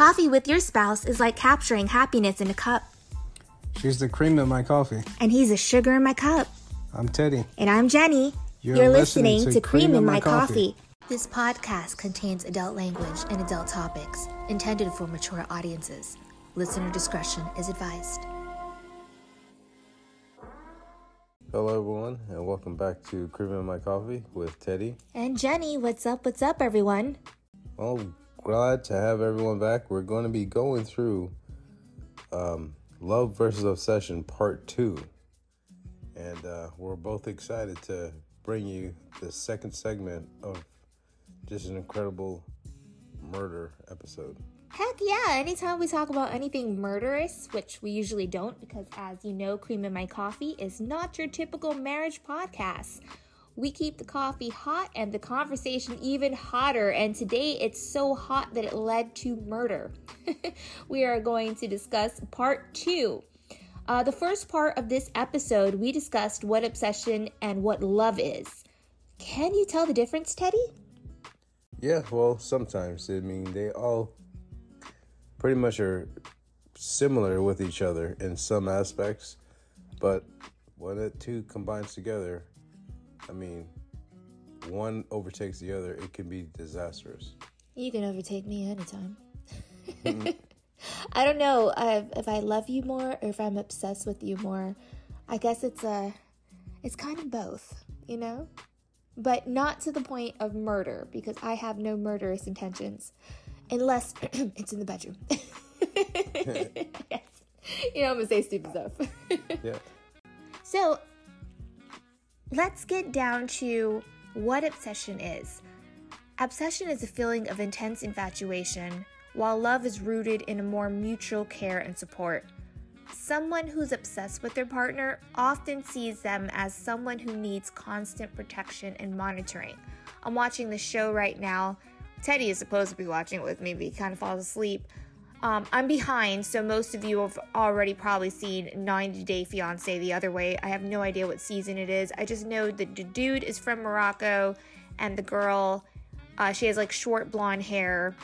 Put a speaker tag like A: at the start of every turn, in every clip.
A: Coffee with your spouse is like capturing happiness in a cup.
B: She's the cream in my coffee.
A: And he's the sugar in my cup.
B: I'm Teddy.
A: And I'm Jenny.
B: You're
A: You're,
B: listening
A: listening,
B: to
A: to Cream, in My
B: Coffee.
A: coffee. This podcast contains adult language and adult topics intended for mature audiences. Listener discretion is advised.
C: Hello, everyone, and welcome back to Cream in My Coffee with Teddy.
A: And Jenny, what's up? What's up, everyone?
C: Well, glad to have everyone back. We're going to be going through um, Love versus Obsession Part 2. And uh, we're both excited to bring you the second segment of just an incredible murder episode.
A: Heck yeah, anytime we talk about anything murderous, which we usually don't, because as you know, Cream in My Coffee is not your typical marriage podcast. We keep the coffee hot and the conversation even hotter, and today it's so hot that it led to murder. we are going to discuss part two. Uh, the first part of this episode, we discussed what obsession and what love is. Can you tell the difference, Teddy?
C: Yeah, well, sometimes. I mean, they all pretty much are similar with each other in some aspects, but when the two combines together, I mean, one overtakes the other, it can be disastrous.
A: You can overtake me anytime. I don't know uh, if I love you more or if I'm obsessed with you more. I guess it's a, it's kind of both, you know, but not to the point of murder because I have no murderous intentions, unless it's in the bedroom. yes, you know I'm gonna say stupid stuff.
C: Yeah.
A: So let's get down to what obsession is. Obsession is a feeling of intense infatuation, while love is rooted in a more mutual care and support. Someone who's obsessed with their partner often sees them as someone who needs constant protection and monitoring. I'm watching the show right now. Teddy is supposed to be watching it with me, but he kind of falls asleep. Um, I'm behind, so most of you have already probably seen 90 Day Fiance the other way. I have no idea what season it is. I just know that the dude is from Morocco, and the girl, uh, she has like short blonde hair,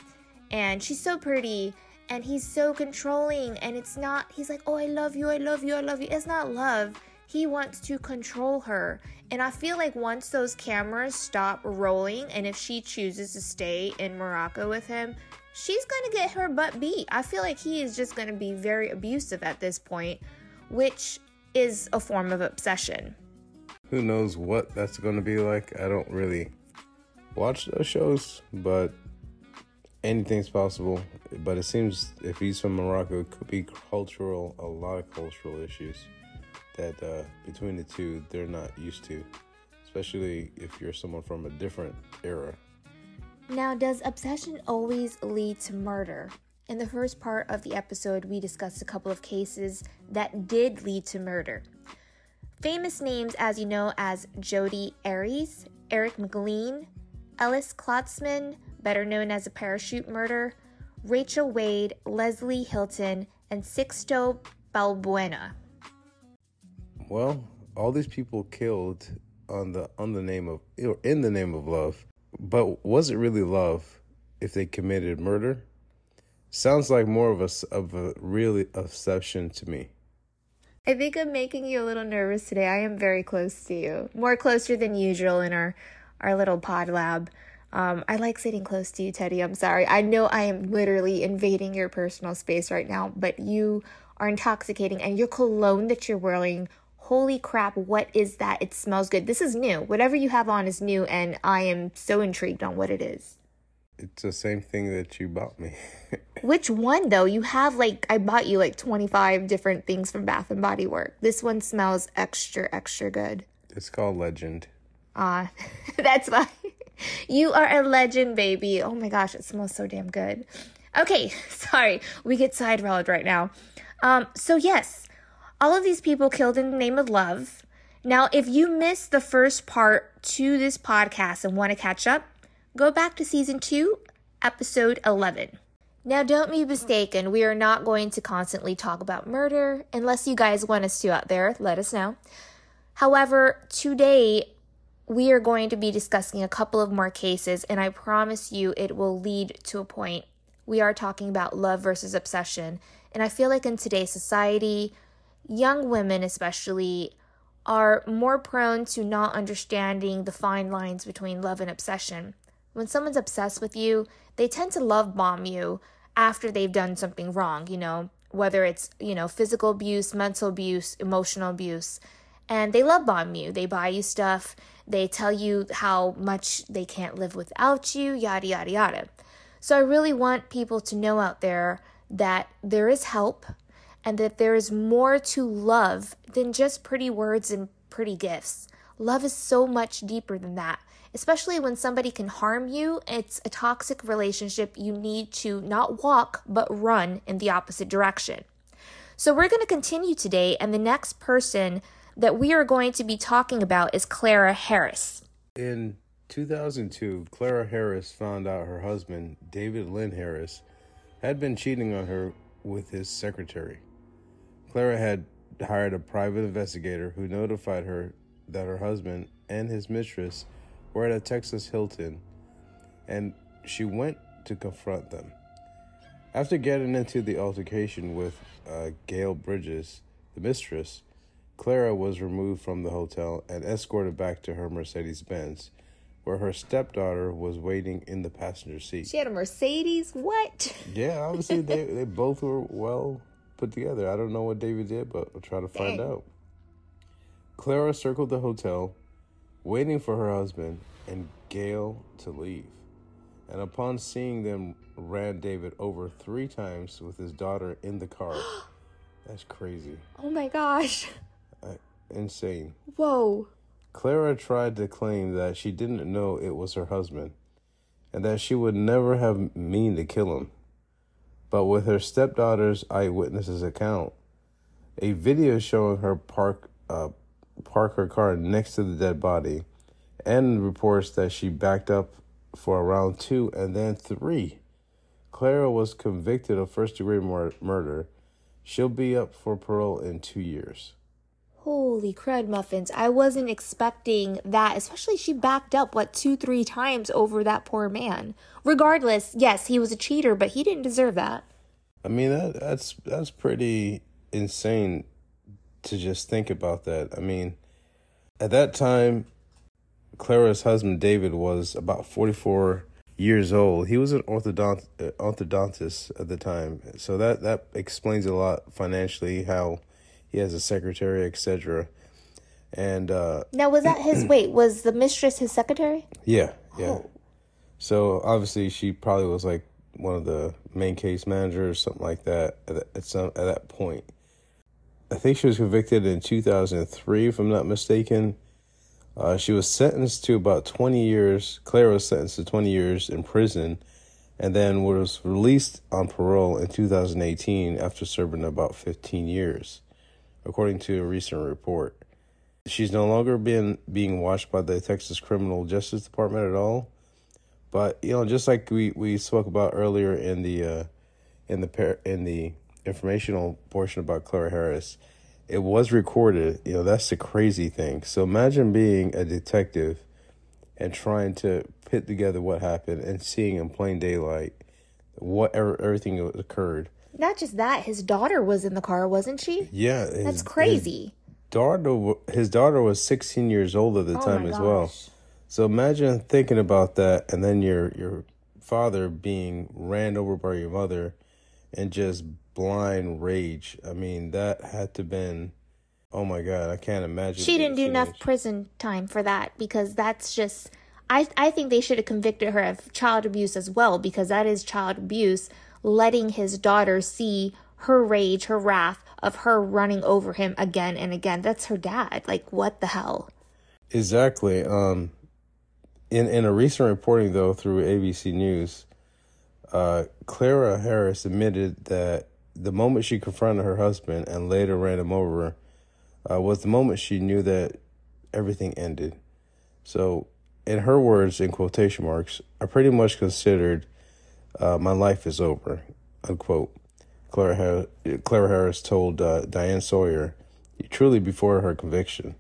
A: and she's so pretty, and he's so controlling. And it's not, he's like, oh, I love you, I love you, I love you. It's not love. He wants to control her. And I feel like once those cameras stop rolling, and if she chooses to stay in Morocco with him, she's gonna get her butt beat. I feel like he is just gonna be very abusive at this point, which is a form of obsession.
C: Who knows what that's to be like? I don't really watch those shows, but anything's possible. But it seems if he's from Morocco, it could be cultural, a lot of cultural issues that uh, between the two they're not used to, especially if you're someone from a different era.
A: Now, does obsession always lead to murder? In the first part of the episode, we discussed a couple of cases that did lead to murder. Famous names, as you know, as Jodi Arias, Eric McLean, Ellis Klotzman, better known as a parachute murder, Rachel Wade, Leslie Hilton, and Sixto Balbuena.
C: Well, all these people killed on the on the name of or in the name of love, but was it really love if they committed murder? Sounds like more of a of a really obsession to me.
A: I think I'm making you a little nervous today. I am very close to you, more closer than usual in our our little pod lab. Um, I like sitting close to you, Teddy. I'm sorry. I know I am literally invading your personal space right now, but you are intoxicating, and your cologne that you're wearing. Holy crap! What is that? It smells good. This is new. Whatever you have on is new, and I am so intrigued on what it is.
C: It's the same thing that you bought me.
A: Which one though? You have like I bought you like 25 different things from Bath and Body Work. This one smells extra extra good.
C: it's called Legend.
A: Ah, that's why. You are a legend, baby. Oh my gosh, it smells so damn good. Okay, sorry, we get side sidetracked right now. Um, so yes, all of these people killed in the name of love. Now, if you missed the first part to this podcast and want to catch up, go back to season two, episode 11. Now, don't be mistaken, we are not going to constantly talk about murder unless you guys want us to out there, let us know. However, today we are going to be discussing a couple of more cases, and I promise you it will lead to a point we are talking about love versus obsession. And I feel like in today's society, young women especially are more prone to not understanding the fine lines between love and obsession. When someone's obsessed with you, they tend to love bomb you after they've done something wrong, you know, whether it's, you know, physical abuse, mental abuse, emotional abuse. And they love bomb you. They buy you stuff. They tell you how much they can't live without you, yada, yada, yada. So I really want people to know out there that there is help and that there is more to love than just pretty words and pretty gifts. Love is so much deeper than that. Especially when somebody can harm you, it's a toxic relationship. You need to not walk, but run in the opposite direction. So, we're going to continue today, and the next person that we are going to be talking about is Clara Harris.
C: In 2002, Clara Harris found out her husband, David Lynn Harris, had been cheating on her with his secretary. Clara had hired a private investigator who notified her that her husband and his mistress were at a Texas Hilton, and she went to confront them. After getting into the altercation with uh, Gail Bridges, the mistress, Clara was removed from the hotel and escorted back to her Mercedes Benz, where her stepdaughter was waiting in the passenger seat.
A: She had a Mercedes? What?
C: Yeah, obviously they, they both were well put together. I don't know what David did, but we'll try to find
A: Dang.
C: out. Clara circled the hotel, waiting for her husband and Gail to leave. And upon seeing them, ran David over three times with his daughter in the car. That's crazy.
A: Oh my gosh.
C: Insane.
A: Whoa.
C: Clara tried to claim that she didn't know it was her husband and that she would never have mean to kill him. But with her stepdaughter's eyewitness's account, a video showing her park uh, park her car next to the dead body, and reports that she backed up for around two and then three. Clara was convicted of first degree mur- murder. She'll be up for parole in two years.
A: Holy crud muffins. I wasn't expecting that, especially she backed up, what, two, three times over that poor man. Regardless, yes, he was a cheater, but he didn't deserve that.
C: I mean that that's that's pretty insane to just think about that. I mean, at that time, Clara's husband David was about forty four years old. He was an orthodont uh, orthodontist at the time, so that that explains a lot financially how he has a secretary, etc. And uh,
A: Now, was that his, wait, was the mistress his secretary?
C: yeah, yeah.
A: Oh.
C: So obviously, she probably was like one of the main case managers, something like that. At, that- some at that point, I think she was convicted in two thousand three, if I'm not mistaken. Uh, she was sentenced to about twenty years. Claire was sentenced to twenty years in prison, and then was released on parole in 2018 after serving about 15 years, according to a recent report. She's no longer being being watched by the Texas Criminal Justice Department at all. But you know, just like we, we spoke about earlier in the uh, in the par- in the informational portion about Clara Harris, it was recorded. You know, that's the crazy thing. So imagine being a detective and trying to put together what happened and seeing in plain daylight what er- everything occurred.
A: Not just that, his daughter was in the car, wasn't she?
C: Yeah, his-
A: That's crazy.
C: His daughter, his daughter was 16 years old at the
A: Oh
C: time as well. So imagine thinking about that, and then your your father being ran over by your mother, and just blind rage. I mean, that had to been, oh my god, I can't imagine.
A: She didn't do enough prison time for that because that's just I I think they should have convicted her of child abuse as well because that is child abuse letting his daughter see her rage, her wrath of her running over him again and again. That's her dad. Like what the hell?
C: Exactly. Um, in in a recent reporting though through ABC News, uh, Clara Harris admitted that the moment she confronted her husband and later ran him over, uh, was the moment she knew that everything ended. So, in her words, in quotation marks, I pretty much considered uh, my life is over, unquote. Clara, Har- Clara Harris told uh, Diane Sawyer, truly before her conviction.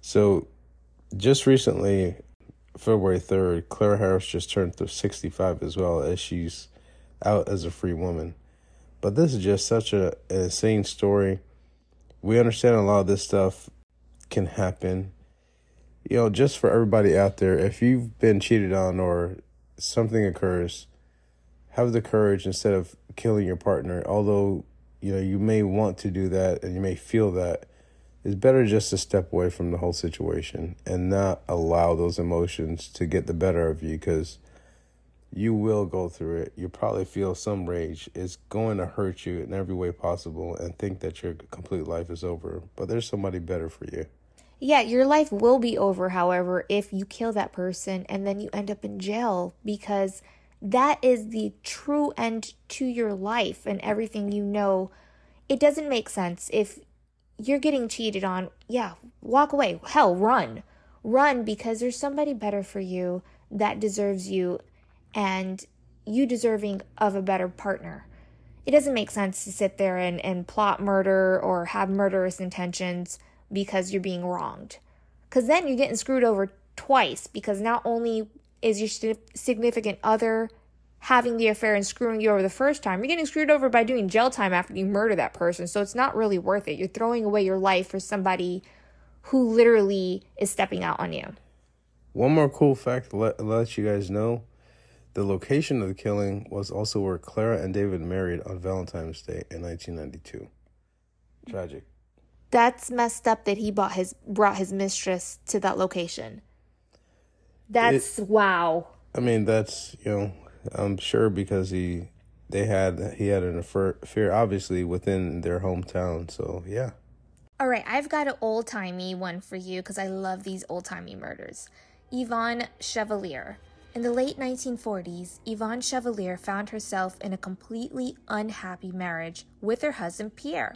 C: So, just recently, February 3rd, Clara Harris just turned 65 as well, as she's out as a free woman. But this is just such a, an insane story. We understand a lot of this stuff can happen. You know, just for everybody out there, if you've been cheated on or something occurs, have the courage instead of killing your partner. Although, you know, you may want to do that and you may feel that, it's better just to step away from the whole situation and not allow those emotions to get the better of you because you will go through it. You probably feel some rage. It's going to hurt you in every way possible and think that your complete life is over. But there's somebody better for you.
A: Yeah, your life will be over, however, if you kill that person and then you end up in jail because that is the true end to your life and everything you know. It doesn't make sense if you're getting cheated on. Yeah, walk away. Hell, run. Run because there's somebody better for you that deserves you and you deserving of a better partner. It doesn't make sense to sit there and, and plot murder or have murderous intentions because you're being wronged. Because then you're getting screwed over twice because not only is your significant other having the affair and screwing you over the first time, you're getting screwed over by doing jail time after you murder that person. So it's not really worth it. You're throwing away your life for somebody who literally is stepping out on you.
C: One more cool fact to let, let you guys know the location of the killing was also where Clara and David married on Valentine's Day in 1992. Tragic.
A: That's messed up that he bought his brought his mistress to that location. That's it, wow.
C: I mean, that's you know, I'm sure because he they had he had an affair obviously within their hometown. So yeah.
A: All right, I've got an old timey one for you because I love these old timey murders. Yvonne Chevalier. In the late 1940s, Yvonne Chevalier found herself in a completely unhappy marriage with her husband Pierre.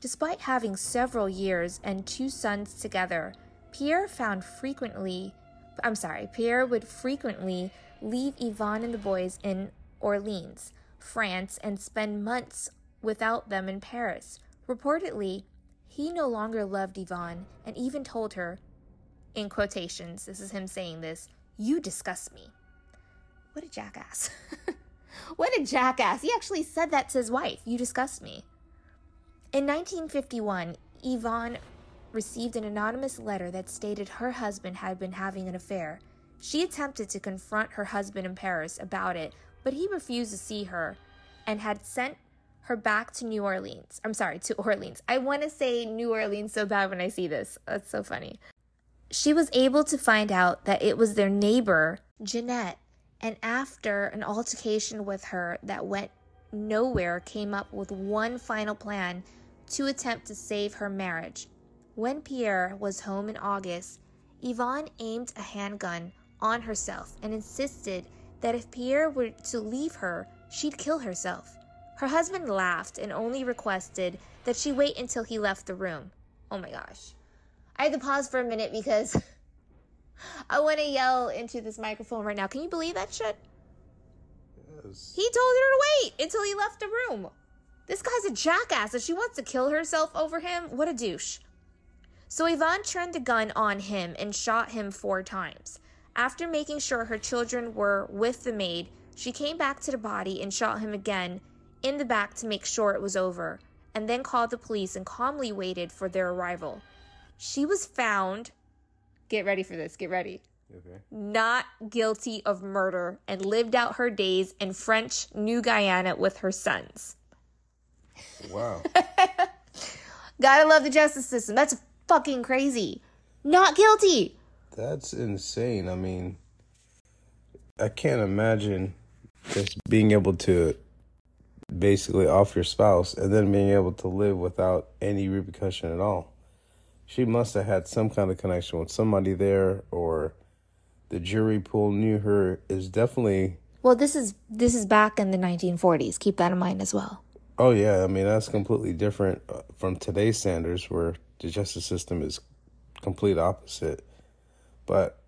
A: Despite having several years and two sons together, Pierre found frequently I'm sorry, Pierre would frequently leave Yvonne and the boys in Orleans, France, and spend months without them in Paris. Reportedly, he no longer loved Yvonne and even told her, in quotations, this is him saying this, you disgust me. What a jackass. what a jackass. He actually said that to his wife. You disgust me. In 1951, Yvonne received an anonymous letter that stated her husband had been having an affair. She attempted to confront her husband in Paris about it, but he refused to see her and had sent her back to New Orleans. I'm sorry, to Orleans. I want to say New Orleans so bad when I see this. That's so funny she was able to find out that it was their neighbor, Jeanette, and after an altercation with her that went nowhere, came up with one final plan to attempt to save her marriage. When Pierre was home in August, Yvonne aimed a handgun on herself and insisted that if Pierre were to leave her, she'd kill herself. Her husband laughed and only requested that she wait until he left the room. Oh my gosh. I had to pause for a minute because I want to yell into this microphone right now. Can you believe that shit? Yes. He told her to wait until he left the room. This guy's a jackass. If she wants to kill herself over him, what a douche. So Yvonne turned the gun on him and shot him four times. After making sure her children were with the maid, she came back to the body and shot him again in the back to make sure it was over, and then called the police and calmly waited for their arrival. She was found, get ready for this, get ready. Okay. Not guilty of murder and lived out her days in French New Guiana with her sons.
C: Wow.
A: Gotta love the justice system. That's fucking crazy. Not guilty.
C: That's insane. I mean, I can't imagine just being able to basically off your spouse and then being able to live without any repercussion at all she must have had some kind of connection with somebody there or the jury pool knew her is definitely
A: well this is this is back in the 1940s keep that in mind as well
C: oh yeah i mean that's completely different uh, from today's standards where the justice system is complete opposite but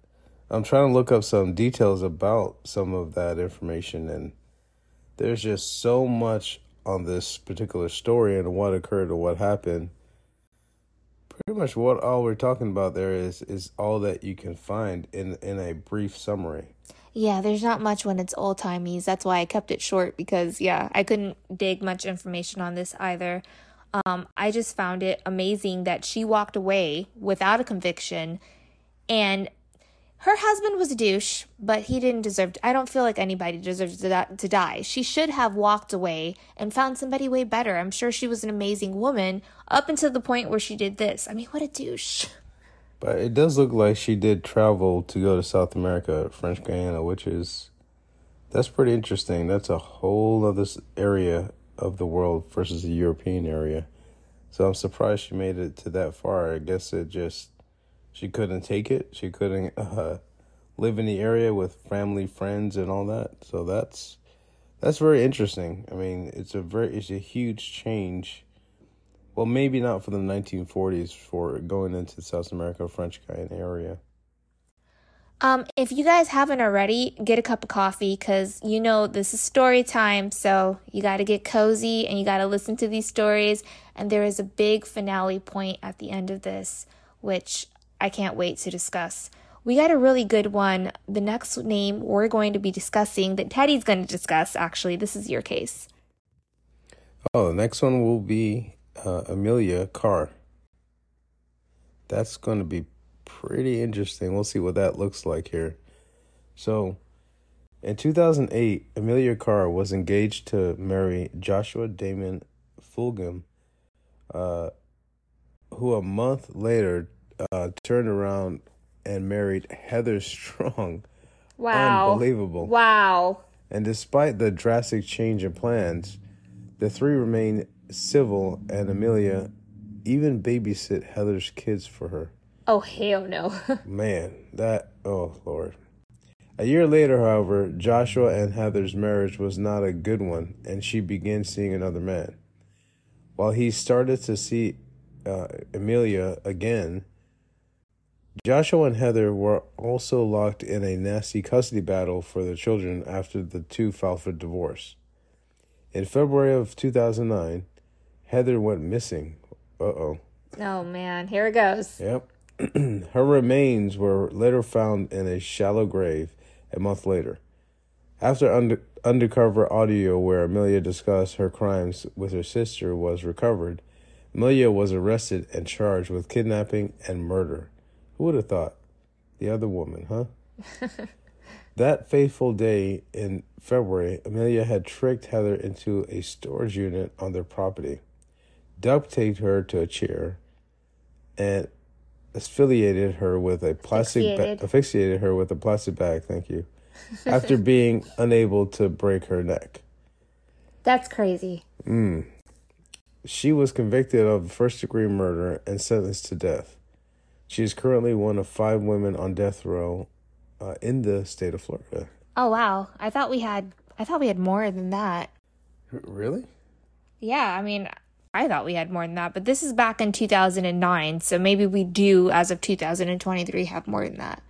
C: i'm trying to look up some details about some of that information and there's just so much on this particular story and what occurred or what happened pretty much what all we're talking about there is is all that you can find in in a brief summary.
A: Yeah, there's not much when it's old timey's. That's why I kept it short because, yeah, I couldn't dig much information on this either. Um, I just found it amazing that she walked away without a conviction and her husband was a douche, but he didn't deserve. To, I don't feel like anybody deserves to, to die. She should have walked away and found somebody way better. I'm sure she was an amazing woman up until the point where she did this. I mean, what a douche.
C: But it does look like she did travel to go to South America, French Guiana, which is that's pretty interesting. That's a whole other area of the world versus the European area. So I'm surprised she made it to that far. I guess it just she couldn't take it. She couldn't uh, live in the area with family, friends, and all that. So that's that's very interesting. I mean, it's a very it's a huge change. Well, maybe not for the 1940s for going into South America, French Guiana area.
A: Um, if you guys haven't already, get a cup of coffee because you know this is story time. So you got to get cozy and you got to listen to these stories. And there is a big finale point at the end of this, which I can't wait to discuss. We got a really good one. The next name we're going to be discussing, that Teddy's going to discuss, actually, this is your case.
C: Oh, the next one will be uh, Amelia Carr. That's going to be pretty interesting. We'll see what that looks like here. So, in 2008, Amelia Carr was engaged to marry Joshua Damon Fulgham, uh, who a month later uh, turned around and married Heather Strong.
A: Wow.
C: Unbelievable.
A: Wow.
C: And despite the drastic change in plans, the three remain civil, and Amelia even babysit Heather's kids for her.
A: Oh, hell no.
C: Man, that, oh, Lord. A year later, however, Joshua and Heather's marriage was not a good one, and she began seeing another man. While he started to see uh, Amelia again, Joshua and Heather were also locked in a nasty custody battle for their children after the two filed for divorce. In February of 2009, Heather went missing. Uh oh.
A: Oh man, here it goes.
C: Yep. Her remains were later found in a shallow grave a month later. After under, undercover audio where Amelia discussed her crimes with her sister was recovered, Amelia was arrested and charged with kidnapping and murder. Who would have thought? The other woman, huh? that fateful day in February, Amelia had tricked Heather into a storage unit on their property, duct taped her to a chair, and asphyxiated her with a plastic
A: Asphyxiated.
C: bag. Asphyxiated her with a plastic bag. Thank you. After being unable to break her neck,
A: That's crazy.
C: she was convicted of first degree murder and sentenced to death. She is currently one of five women on death row uh, in the state of Florida.
A: Oh wow. I thought we had I thought we had more than that.
C: Really?
A: Yeah, I mean, I thought we had more than that, but this is back in 2009, so maybe we do as of 2023 have more than that.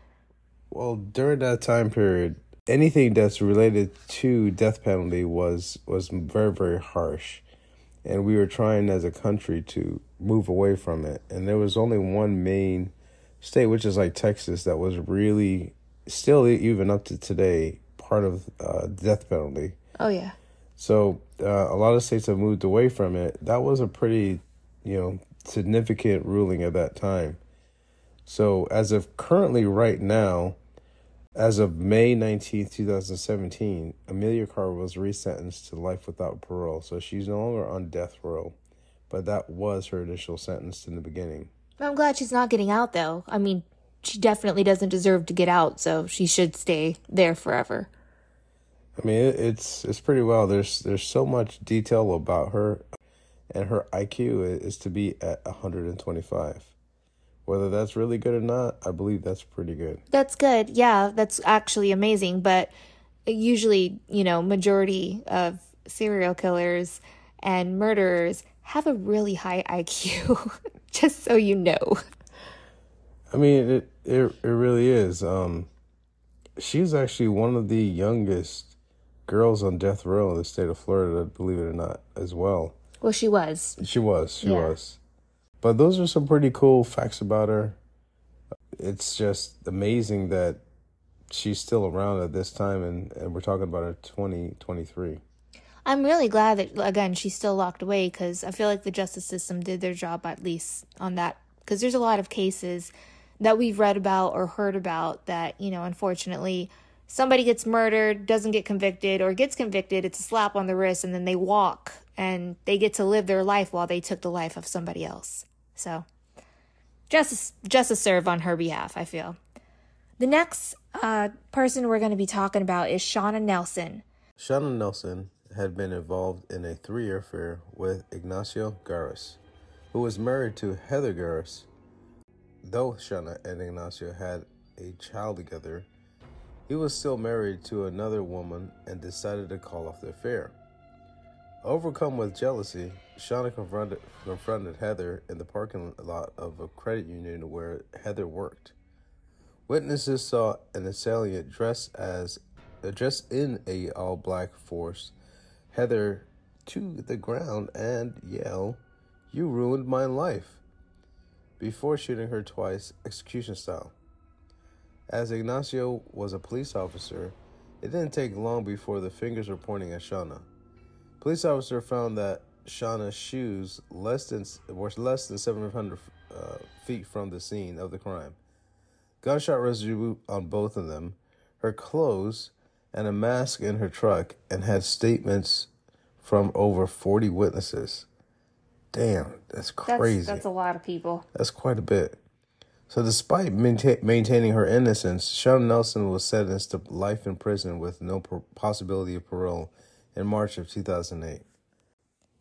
C: Well, during that time period, anything that's related to death penalty was was very very harsh, and we were trying as a country to move away from it. And there was only one main state, which is like Texas, that was really still even up to today part of uh, death penalty.
A: Oh yeah.
C: So uh, a lot of states have moved away from it. That was a pretty, you know, significant ruling at that time. So as of currently right now, as of May 19th, 2017, Amelia Carr was resentenced to life without parole. So she's no longer on death row, but that was her initial sentence in the beginning.
A: I'm glad she's not getting out though. I mean, she definitely doesn't deserve to get out, so she should stay there forever.
C: I mean, it, it's it's pretty well. There's there's so much detail about her, and her IQ is to be at 125. Whether that's really good or not, I believe that's pretty good.
A: That's good. Yeah, that's actually amazing, but usually, you know, majority of serial killers and murderers have a really high IQ. Just so you know.
C: I mean, it it it really is. Um, she's actually one of the youngest girls on death row in the state of Florida, believe it or not, as well.
A: Well, she was.
C: She was, she
A: Yeah.
C: was. But those are some pretty cool facts about her. It's just amazing that she's still around at this time, and, and we're talking about her 2023.
A: I'm really glad that again she's still locked away because I feel like the justice system did their job at least on that. Because there's a lot of cases that we've read about or heard about that you know unfortunately somebody gets murdered, doesn't get convicted, or gets convicted, it's a slap on the wrist, and then they walk and they get to live their life while they took the life of somebody else. So, justice, justice served on her behalf, I feel. The next uh, person we're going to be talking about is Shauna Nelson.
C: Shauna Nelson had been involved in a three year affair with Ignacio Garas, who was married to Heather Garas. Though Shauna and Ignacio had a child together, he was still married to another woman and decided to call off the affair. Overcome with jealousy, Shauna confronted, confronted Heather in the parking lot of a credit union where Heather worked. Witnesses saw an assailant dressed as dressed in a all-black force Heather to the ground and yell, "You ruined my life!" before shooting her twice, execution style. As Ignacio was a police officer, it didn't take long before the fingers were pointing at Shauna. Police officer found that Shauna's shoes less than were less than 700 uh, feet from the scene of the crime. Gunshot residue on both of them, her clothes, and a mask in her truck, and had statements from over 40 witnesses. Damn, that's crazy.
A: That's, that's a lot of people.
C: That's quite a bit. So, despite mainta- maintaining her innocence, Shauna Nelson was sentenced to life in prison with no possibility of parole in March of 2008.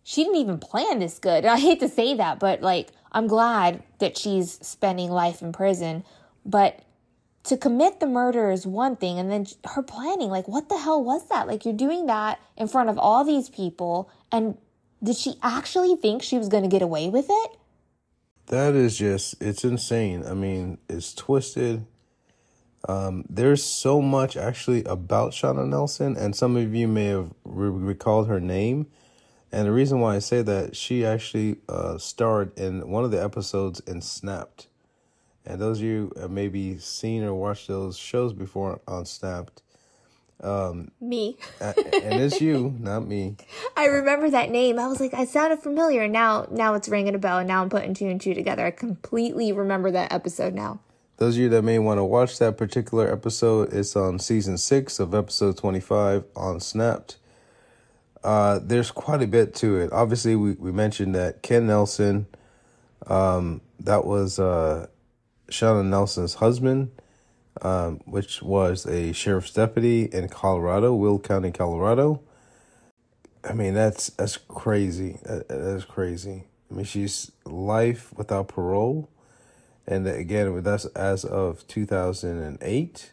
A: She didn't even plan this good. I hate to say that, but like, I'm glad that she's spending life in prison. But to commit the murder is one thing, and then her planning, like, what the hell was that? Like, you're doing that in front of all these people, and did she actually think she was going to get away with it?
C: That is just, it's insane. I mean, it's twisted. Um, there's so much actually about Shauna Nelson, and some of you may have re- recalled her name. And the reason why I say that, she actually uh, starred in one of the episodes in Snapped. And those of you maybe seen or watched those shows before on Snapped,
A: um, me.
C: and it's you, not me.
A: I remember that name. I was like, I sounded familiar. Now, now it's ringing a bell, and now I'm putting two and two together. I completely remember that episode now.
C: Those of you that may want to watch that particular episode, it's on season six of episode 25 on Snapped. Uh, there's quite a bit to it. Obviously, we, we mentioned that Ken Nelson, um, that was uh, Shauna Nelson's husband um, which was a sheriff's deputy in Colorado, Weld County, Colorado. I mean, that's that's crazy. That, that's crazy. I mean, she's life without parole, and again, that's as of two thousand and eight.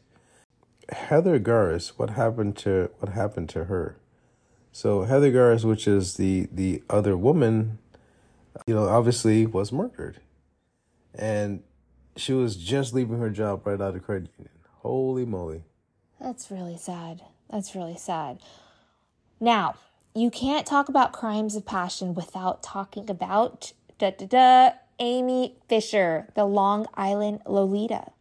C: Heather Garas, what happened to what happened to her? So Heather Garas, which is the the other woman, you know, obviously was murdered, and she was just leaving her job right out of credit union. Holy moly.
A: That's really sad. That's really sad. Now, you can't talk about crimes of passion without talking about da da da Amy Fisher, the Long Island Lolita.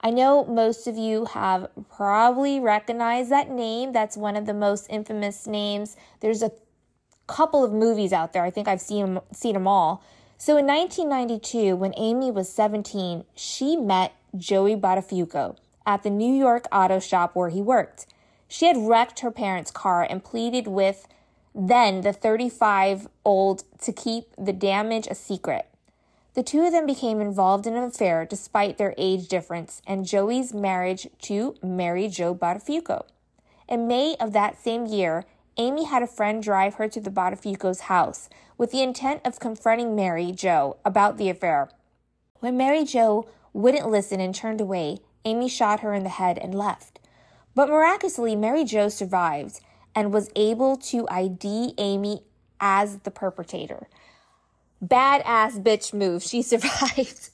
A: I know most of you have probably recognized that name. That's one of the most infamous names. There's a couple of movies out there. I think I've seen seen them all. So in 1992, when Amy was 17, she met Joey Buttafuoco at the New York auto shop where he worked. She had wrecked her parents' car and pleaded with then the 35 old to keep the damage a secret. The two of them became involved in an affair despite their age difference and Joey's marriage to Mary Jo Buttafuoco. In May of that same year, Amy had a friend drive her to the Buttafuoco's house with the intent of confronting Mary Jo about the affair. When Mary Jo wouldn't listen and turned away, Amy shot her in the head and left. But miraculously, Mary Jo survived and was able to ID Amy as the perpetrator. Badass bitch move. She survived.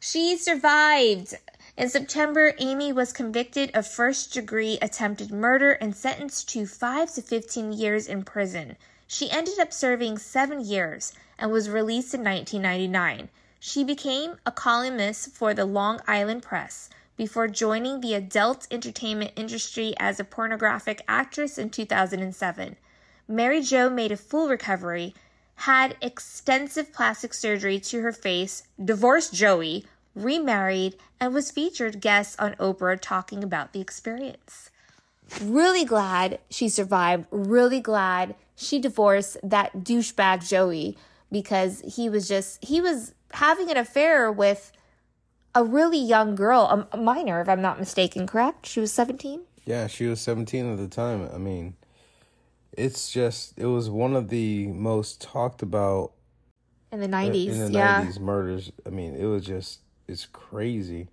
A: she survived. In September, Amy was convicted of first degree attempted murder and sentenced to 5 to 15 years in prison. She ended up serving seven years and was released in 1999. She became a columnist for the Long Island Press before joining the adult entertainment industry as a pornographic actress in 2007. Mary Jo made a full recovery, had extensive plastic surgery to her face, divorced Joey, remarried, and was featured guest on Oprah talking about the experience. Really glad she survived, really glad she divorced that douchebag Joey because he was just, he was having an affair with a really young girl, a minor, if I'm not mistaken, correct? She was 17?
C: Yeah, she was 17 at the time. I mean, it's just, it was one of the most talked about
A: in the 90s.
C: In the
A: yeah.
C: 90s murders. I mean, it was just, it's crazy.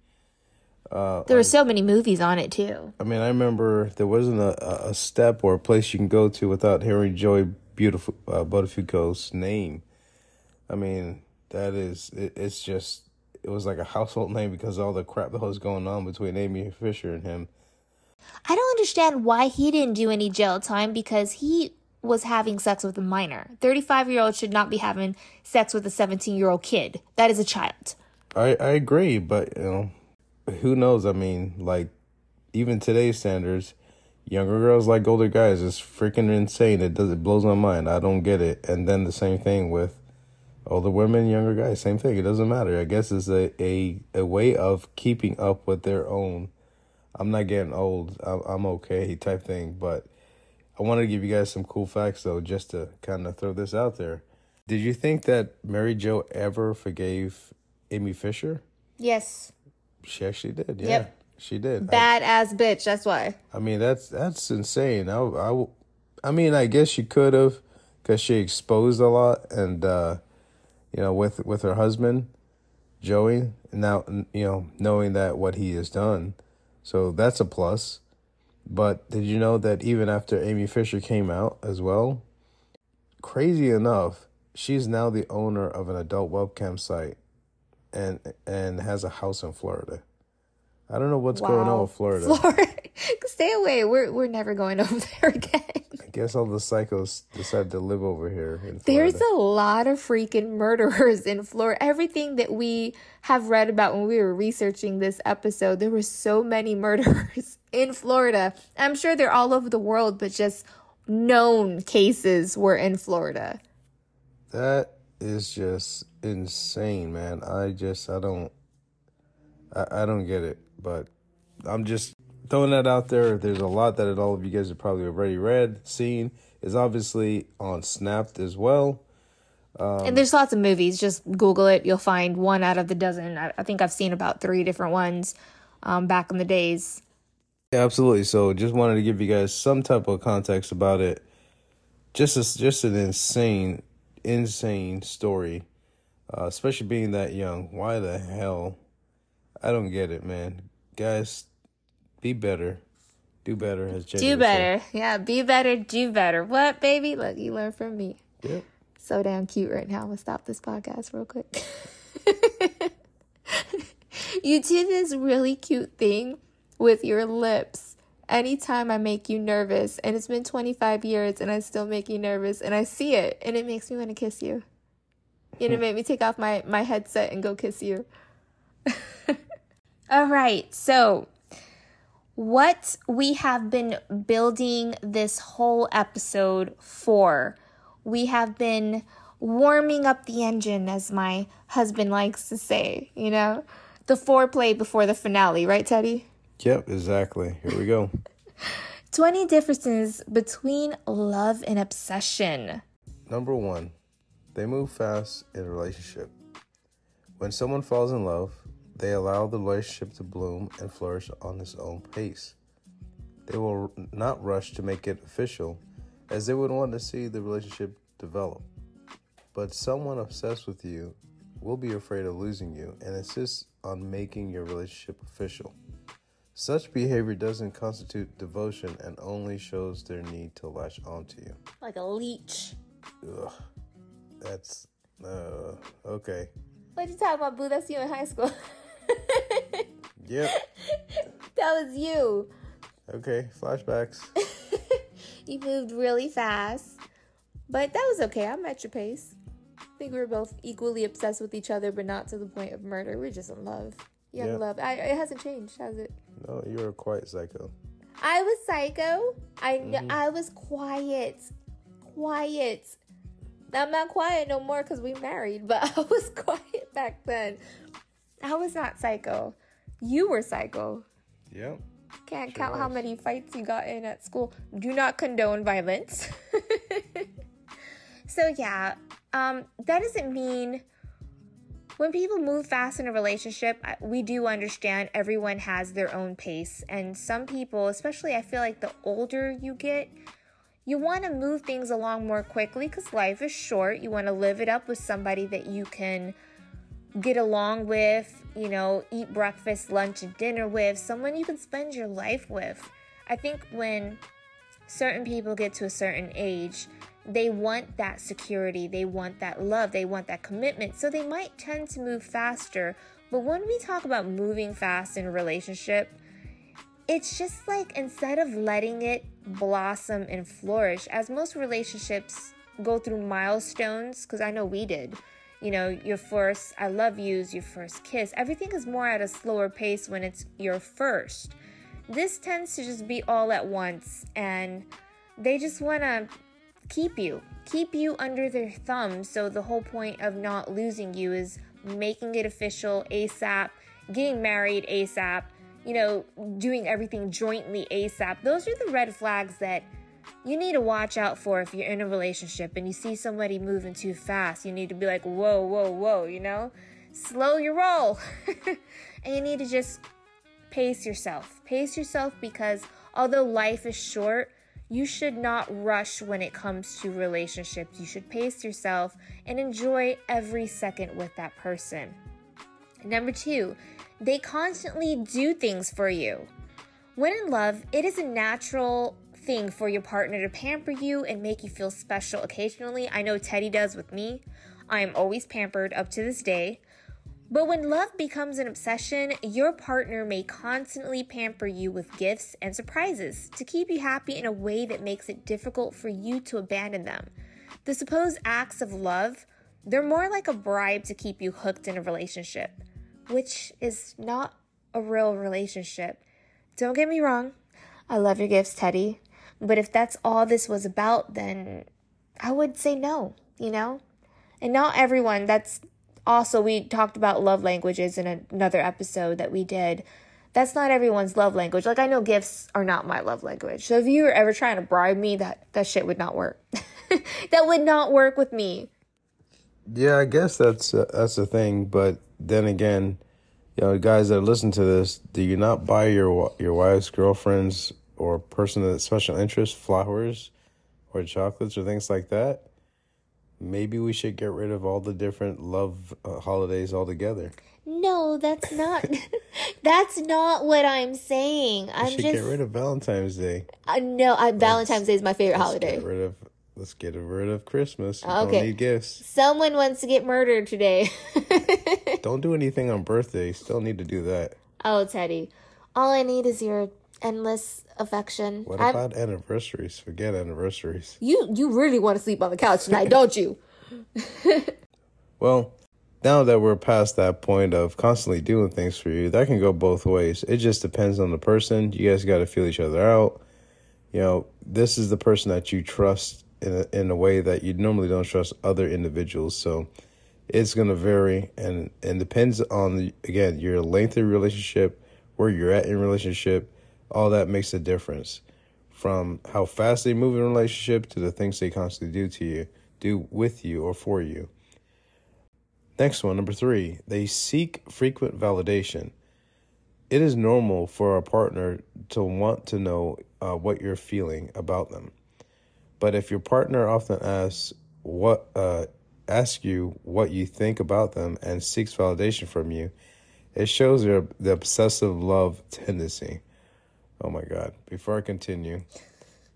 C: Uh,
A: there were so many movies on it too.
C: I mean, I remember there wasn't a, a step or a place you can go to without hearing Joey Beautiful uh, Buttafuoco's name. I mean, that is, it, it's just, it was like a household name because all the crap that was going on between Amy Fisher and him.
A: I don't understand why he didn't do any jail time because he was having sex with a minor. 35 year old should not be having sex with a 17 year old kid. That is a child.
C: I, I agree, but you know, who knows? I mean, like even today's standards, younger girls like older guys. It's freaking insane. It does it blows my mind. I don't get it. And then the same thing with older women, younger guys, same thing. It doesn't matter. I guess it's a, a, a way of keeping up with their own. I'm not getting old. I'm, I'm okay type thing. But I wanted to give you guys some cool facts though, just to kind of throw this out there. Did you think that Mary Jo ever forgave Amy Fisher?
A: Yes.
C: She actually did. Yeah.
A: Yep.
C: She did.
A: Badass bitch. That's why.
C: I mean, that's that's insane. I, I, I mean, I guess she could have, because she exposed a lot, and uh, you know, with with her husband, Joey. Now, you know, knowing that what he has done, so that's a plus. But did you know that even after Amy Fisher came out as well, crazy enough, she's now the owner of an adult webcam site, and and has a house in Florida. I don't know what's wow. going on with Florida.
A: Florida, stay away. We're we're never going over there again.
C: I guess all the psychos decided to live over here.
A: There's a lot of freaking murderers in Florida. Everything that we have read about when we were researching this episode, there were so many murderers in Florida. I'm sure they're all over the world, but just known cases were in Florida.
C: That is just insane, man. I just I don't I, I don't get it, but I'm just throwing that out there. There's a lot that all of you guys have probably already read, seen. Is obviously on Snapped as well.
A: Um, and there's lots of movies. Just Google it. You'll find one out of the dozen. I, I think I've seen about three different ones um, back in the days.
C: Yeah, absolutely. So just wanted to give you guys some type of context about it. Just a, just an insane, insane story, uh, especially being that young. Why the hell? I don't get it, man. Guys, be better. Do better, as
A: Jenny Do better. Say. Yeah, be better, do better. What, baby? Look, you learn from me.
C: Yep.
A: So damn cute right now. I'm going to stop this podcast real quick. you did this really cute thing with your lips anytime I make you nervous. And it's been 25 years and I still make you nervous. And I see it and it makes me want to kiss you. You know, make me take off my, my headset and go kiss you. All right. So, what we have been building this whole episode for, we have been warming up the engine, as my husband likes to say, you know, the foreplay before the finale, right, Teddy?
C: Yep, exactly. Here we go.
A: 20 differences between love and obsession.
C: Number one, they move fast in a relationship. When someone falls in love, they allow the relationship to bloom and flourish on its own pace. They will not rush to make it official, as they would want to see the relationship develop. But someone obsessed with you will be afraid of losing you and insist on making your relationship official. Such behavior doesn't constitute devotion and only shows their need to latch onto you.
A: Like a leech.
C: Ugh. That's uh okay.
A: What you talking about, boo? That's you in high school.
C: yep.
A: That was you.
C: Okay, flashbacks.
A: you moved really fast. But that was okay. I'm at your pace. I think we were both equally obsessed with each other, but not to the point of murder. We're just in love young
C: Yeah.
A: love. I, it hasn't changed, has it?
C: No, you were quite psycho.
A: I was psycho. I
C: Mm-hmm.
A: I was quiet, quiet. I'm not quiet no more because we married, but I was quiet back then. I was not psycho. You were psycho.
C: Yep.
A: Can't
C: Sure
A: count how many fights you got in at school. Do not condone violence. so yeah, um, that doesn't mean when people move fast in a relationship, we do understand everyone has their own pace, and some people, especially I feel like the older you get, you want to move things along more quickly because life is short. You want to live it up with somebody that you can get along with, you know, eat breakfast, lunch, and dinner with, someone you can spend your life with. I think when certain people get to a certain age, they want that security, they want that love, they want that commitment. So they might tend to move faster. But when we talk about moving fast in a relationship, it's just like instead of letting it blossom and flourish, as most relationships go through milestones, because I know we did. You know, your first I love yous, your first kiss, everything is more at a slower pace when it's your first. This tends to just be all at once, and they just want to keep you, keep you under their thumb. So the whole point of not losing you is making it official ASAP, getting married ASAP, you know, doing everything jointly ASAP. Those are the red flags that you need to watch out for if you're in a relationship and you see somebody moving too fast. You need to be like, whoa, whoa, whoa, you know? Slow your roll. and you need to just pace yourself. Pace yourself because although life is short, you should not rush when it comes to relationships. You should pace yourself and enjoy every second with that person. Number two, they constantly do things for you. When in love, it is a natural thing for your partner to pamper you and make you feel special occasionally. I know Teddy does with me. I am always pampered up to this day. But when love becomes an obsession, your partner may constantly pamper you with gifts and surprises to keep you happy in a way that makes it difficult for you to abandon them. The supposed acts of love, they're more like a bribe to keep you hooked in a relationship, which is not a real relationship. Don't get me wrong, I love your gifts, Teddy, but if that's all this was about, then I would say no, you know? And not everyone, that's also, we talked about love languages in another episode that we did. That's not everyone's love language. Like, I know gifts are not my love language. So if you were ever trying to bribe me, that, that shit would not work. that would not work with me.
C: Yeah, I guess that's uh, that's the thing. But then again, you know, guys that listen to this, do you not buy your your wife's girlfriends or person of special interest flowers or chocolates or things like that? Maybe we should get rid of all the different love uh, holidays altogether.
A: No, that's not. that's not what I'm saying. I'm
C: should
A: just.
C: get rid of Valentine's Day.
A: uh, no, I, Valentine's Day is my favorite
C: Let's
A: holiday.
C: Get rid of. Let's get rid of Christmas. We
A: Okay.
C: Don't need gifts.
A: Someone wants to get murdered today.
C: Don't do anything on birthdays. Don't need to do that.
A: oh, Teddy. All I need is your endless affection.
C: What
A: I'm-
C: about anniversaries? Forget anniversaries.
A: you you really want to sleep on the couch tonight, don't you?
C: Well, now that we're past that point of constantly doing things for you, that can go both ways. It just depends on the person. You guys got to feel each other out. You know, this is the person that you trust in a, in a way that you normally don't trust other individuals. So it's going to vary and and depends on the, again your length of relationship, where you're at in relationship. All that makes a difference. From how fast they move in a relationship to the things they constantly do to you, do with you or for you. Next one, number three, they seek frequent validation. It is normal for a partner to want to know uh, what you're feeling about them. But if your partner often asks what uh, you what you think about them and seeks validation from you, it shows their the obsessive love tendency. Oh my God! Before I continue,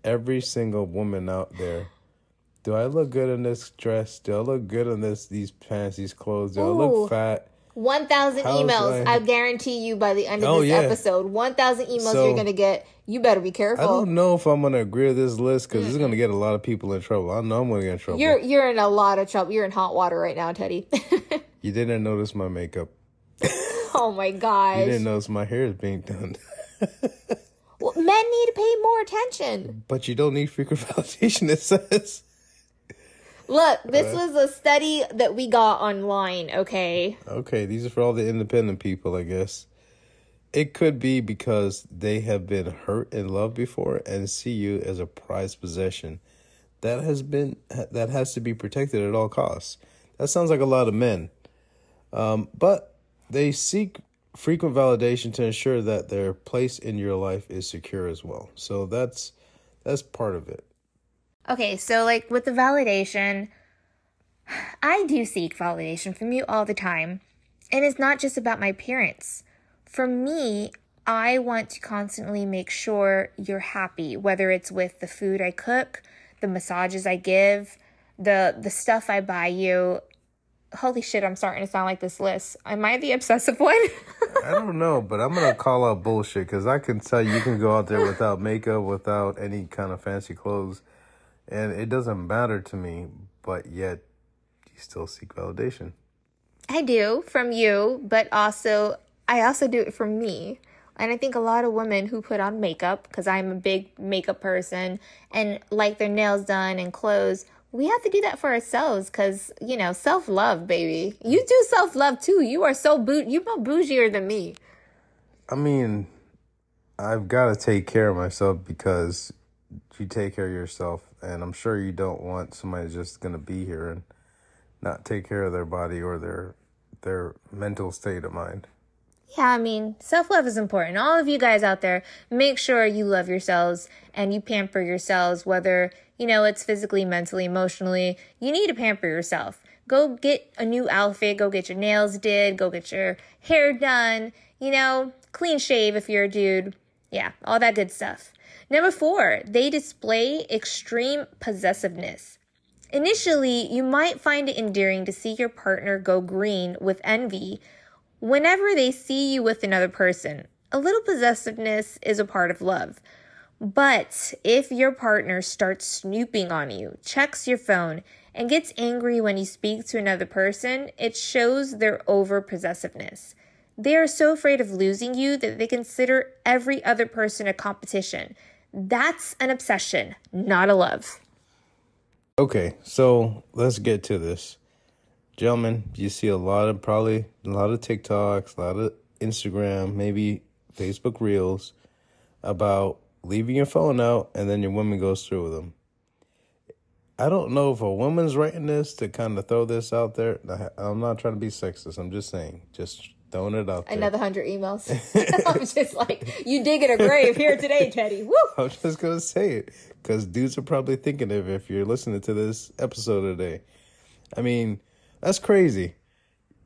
C: every single woman out there do I look good in this dress? Do I look good in this these pants, these clothes? Do I look fat?
A: 1,000 emails.
C: I-
A: I guarantee you by the end of
C: Oh,
A: this
C: yeah.
A: episode, 1,000 emails
C: So-
A: you're going to get. You better be careful.
C: I don't know if I'm gonna agree with this list because it's gonna get a lot of people in trouble. I know I'm gonna get in trouble.
A: You're you're in a lot of trouble. You're in hot water right now, Teddy.
C: You didn't notice my makeup.
A: oh my
C: God.
A: You
C: didn't notice my hair is being done.
A: Well, men need to pay more attention.
C: But you don't need frequent validation, it says.
A: Look, this was a study that we got online, okay?
C: Okay, these are for all the independent people, I guess. It could be because they have been hurt in love before and see you as a prized possession. That has been that has to be protected at all costs. That sounds like a lot of men. Um, but they seek frequent validation to ensure that their place in your life is secure as well. So that's that's part of it.
A: Okay, so like with the validation, I do seek validation from you all the time. And it's not just about my parents. For me, I want to constantly make sure you're happy, whether it's with the food I cook, the massages I give, the the stuff I buy you. Holy shit, I'm starting to sound like this list. Am I the obsessive one?
C: I don't know, but I'm gonna call out bullshit because I can tell you can go out there without makeup, without any kind of fancy clothes, and it doesn't matter to me. But yet, you still seek validation.
A: I do from you, but also I also do it from me. And I think a lot of women who put on makeup, because I'm a big makeup person, and like their nails done and clothes, we have to do that for ourselves because, you know, self love, baby. You do self love too. You are so boot, you're more bougier than me.
C: I mean, I've got to take care of myself because you take care of yourself, and I'm sure you don't want somebody just gonna be here and not take care of their body or their their mental state of mind.
A: Yeah, I mean, self love is important. All of you guys out there, make sure you love yourselves and you pamper yourselves, whether, you know, it's physically, mentally, emotionally. You need to pamper yourself. Go get a new outfit, go get your nails did, go get your hair done, you know, clean shave if you're a dude. Yeah, all that good stuff. Number four, they display extreme possessiveness. Initially, you might find it endearing to see your partner go green with envy whenever they see you with another person. A little possessiveness is a part of love. But if your partner starts snooping on you, checks your phone, and gets angry when you speak to another person, it shows their over possessiveness. They are so afraid of losing you that they consider every other person a competition. That's an obsession, not a love.
C: Okay, so let's get to this. Gentlemen, you see a lot of probably a lot of TikToks, a lot of Instagram, maybe Facebook Reels about leaving your phone out and then your woman goes through with them. I don't know if a woman's writing this to kind of throw this out there. I'm not trying to be sexist. I'm just saying, just throwing it out there.
A: Another hundred emails. I'm just like, you digging a grave here today, Teddy. Woo!
C: I'm just gonna say it because dudes are probably thinking of it if you're listening to this episode today. I mean, that's crazy.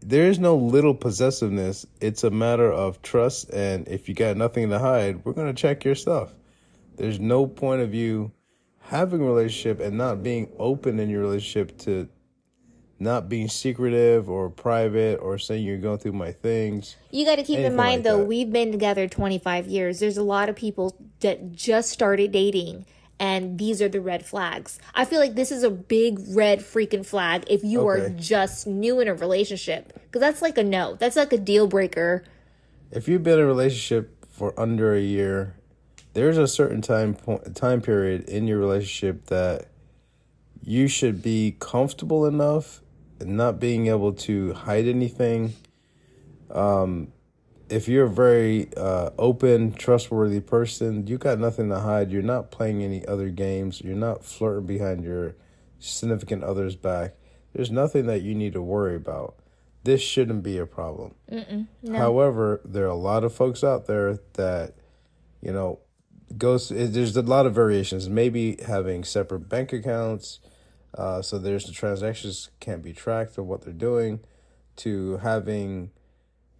C: There is no little possessiveness. It's a matter of trust, and if you got nothing to hide, we're gonna check your stuff. There's no point of you having a relationship and not being open in your relationship to not being secretive or private or saying you're going through my things.
A: You got to keep in mind
C: like
A: though,
C: that.
A: we've been together 25 years. There's a lot of people that just started dating and these are the red flags. I feel like this is a big red freaking flag if you are just new in a relationship because that's like a no. That's like a deal breaker.
C: if you've been in a relationship for under a year, there's a certain time point, time period in your relationship that you should be comfortable enough and not being able to hide anything. Um, if you're a very uh, open, trustworthy person, you got nothing to hide. You're not playing any other games. You're not flirting behind your significant other's back. There's nothing that you need to worry about. This shouldn't be a problem. However, there are a lot of folks out there that, you know, goes. There's a lot of variations. Maybe having separate bank accounts, uh, so there's the transactions can't be tracked of what they're doing, to having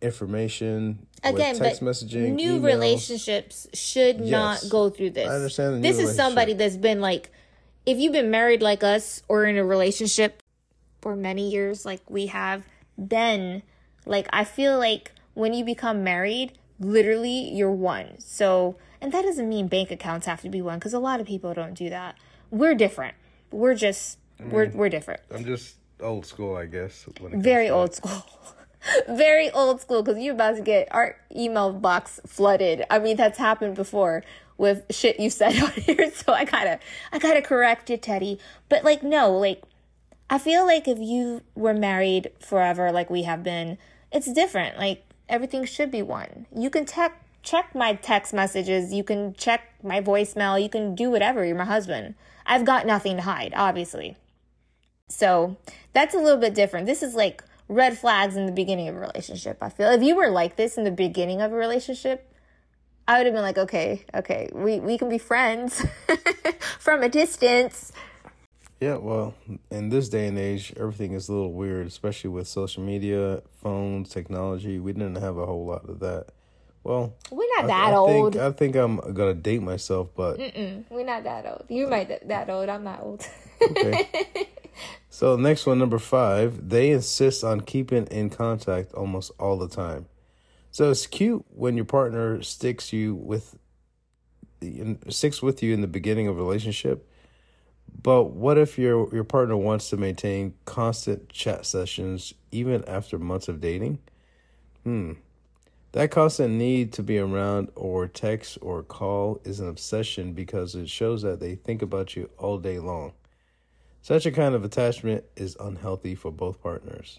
C: information
A: Again,
C: with text
A: but
C: messaging,
A: new relationships should not go through this.
C: I understand
A: this is somebody that's been like, if you've been married like us or in a relationship for many years like we have, then like I feel like when you become married, literally you're one. So, and that doesn't mean bank accounts have to be one because a lot of people don't do that. We're different. We're just we're we're different.
C: I'm just old school, I guess.
A: Very old school. very old school because you're about to get our email box flooded. I mean, that's happened before with shit you said on here, so I gotta, I gotta correct you, Teddy. But like, no, like, I feel like if you were married forever, like we have been, it's different. Like everything should be one. You can text check my text messages. You can check my voicemail. You can do whatever. You're my husband. I've got nothing to hide, obviously. So that's a little bit different. This is like red flags in the beginning of a relationship. I feel if you were like this in the beginning of a relationship, I would have been like, okay, okay, we, we can be friends from a distance.
C: Yeah, well, in this day and age, everything is a little weird, especially with social media, phones, technology. We didn't have a whole lot of that. Well,
A: we're not
C: I,
A: that
C: I
A: old.
C: Think, I think I'm gonna date myself, but
A: Mm-mm, we're not that old. You might that, that old. I'm not old.
C: okay. So next one, number five, they insist on keeping in contact almost all the time. So it's cute when your partner sticks you with sticks with you in the beginning of a relationship. But what if your your partner wants to maintain constant chat sessions even after months of dating? Hmm. That constant need to be around or text or call is an obsession because it shows that they think about you all day long. Such a kind of attachment is unhealthy for both partners.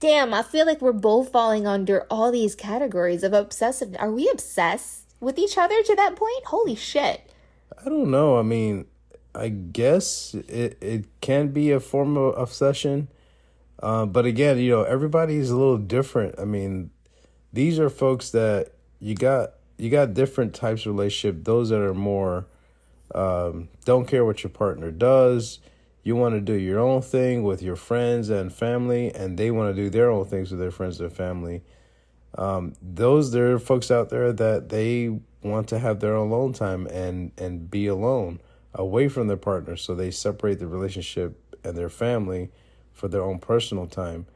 A: Damn, I feel like we're both falling under all these categories of obsessive. Are we obsessed with each other to that point? Holy shit.
C: I don't know. I mean, I guess it, it can be a form of obsession. Uh, but again, you know, everybody's a little different. I mean, these are folks that you got you got different types of relationship those that are more um, don't care what your partner does. You want to do your own thing with your friends and family and they want to do their own things with their friends and family. Um, those there are folks out there that they want to have their own alone time and and be alone away from their partner so they separate the relationship and their family for their own personal time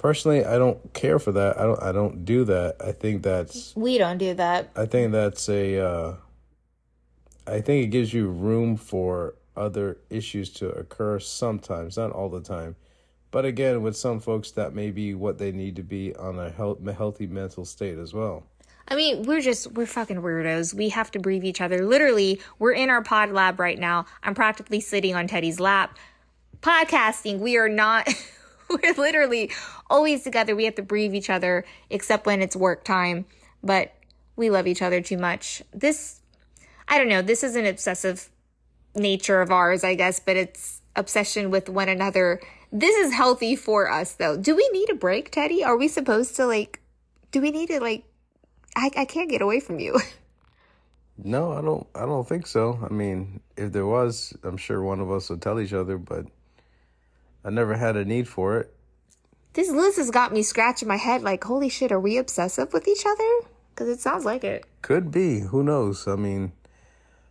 C: personally i don't care for that i don't i don't do that i think that's
A: we don't do that
C: i think that's a uh i think it gives you room for other issues to occur sometimes not all the time but again with some folks that may be what they need to be on a health, healthy mental state as well
A: I mean, we're just, we're fucking weirdos. We have to breathe each other. Literally, we're in our pod lab right now. I'm practically sitting on Teddy's lap. Podcasting, we are not, we're literally always together. We have to breathe each other, except when it's work time. But we love each other too much. This, I don't know, this is an obsessive nature of ours, I guess, but it's obsession with one another. This is healthy for us, though. Do we need a break, Teddy? Are we supposed to, like, do we need to, like, I, I can't get away from you.
C: no, I don't I don't think so. I mean, if there was, I'm sure one of us would tell each other, but I never had a need for it.
A: This list has got me scratching my head like, holy shit, are we obsessive with each other? Because it sounds like it.
C: Could be. Who knows? I mean,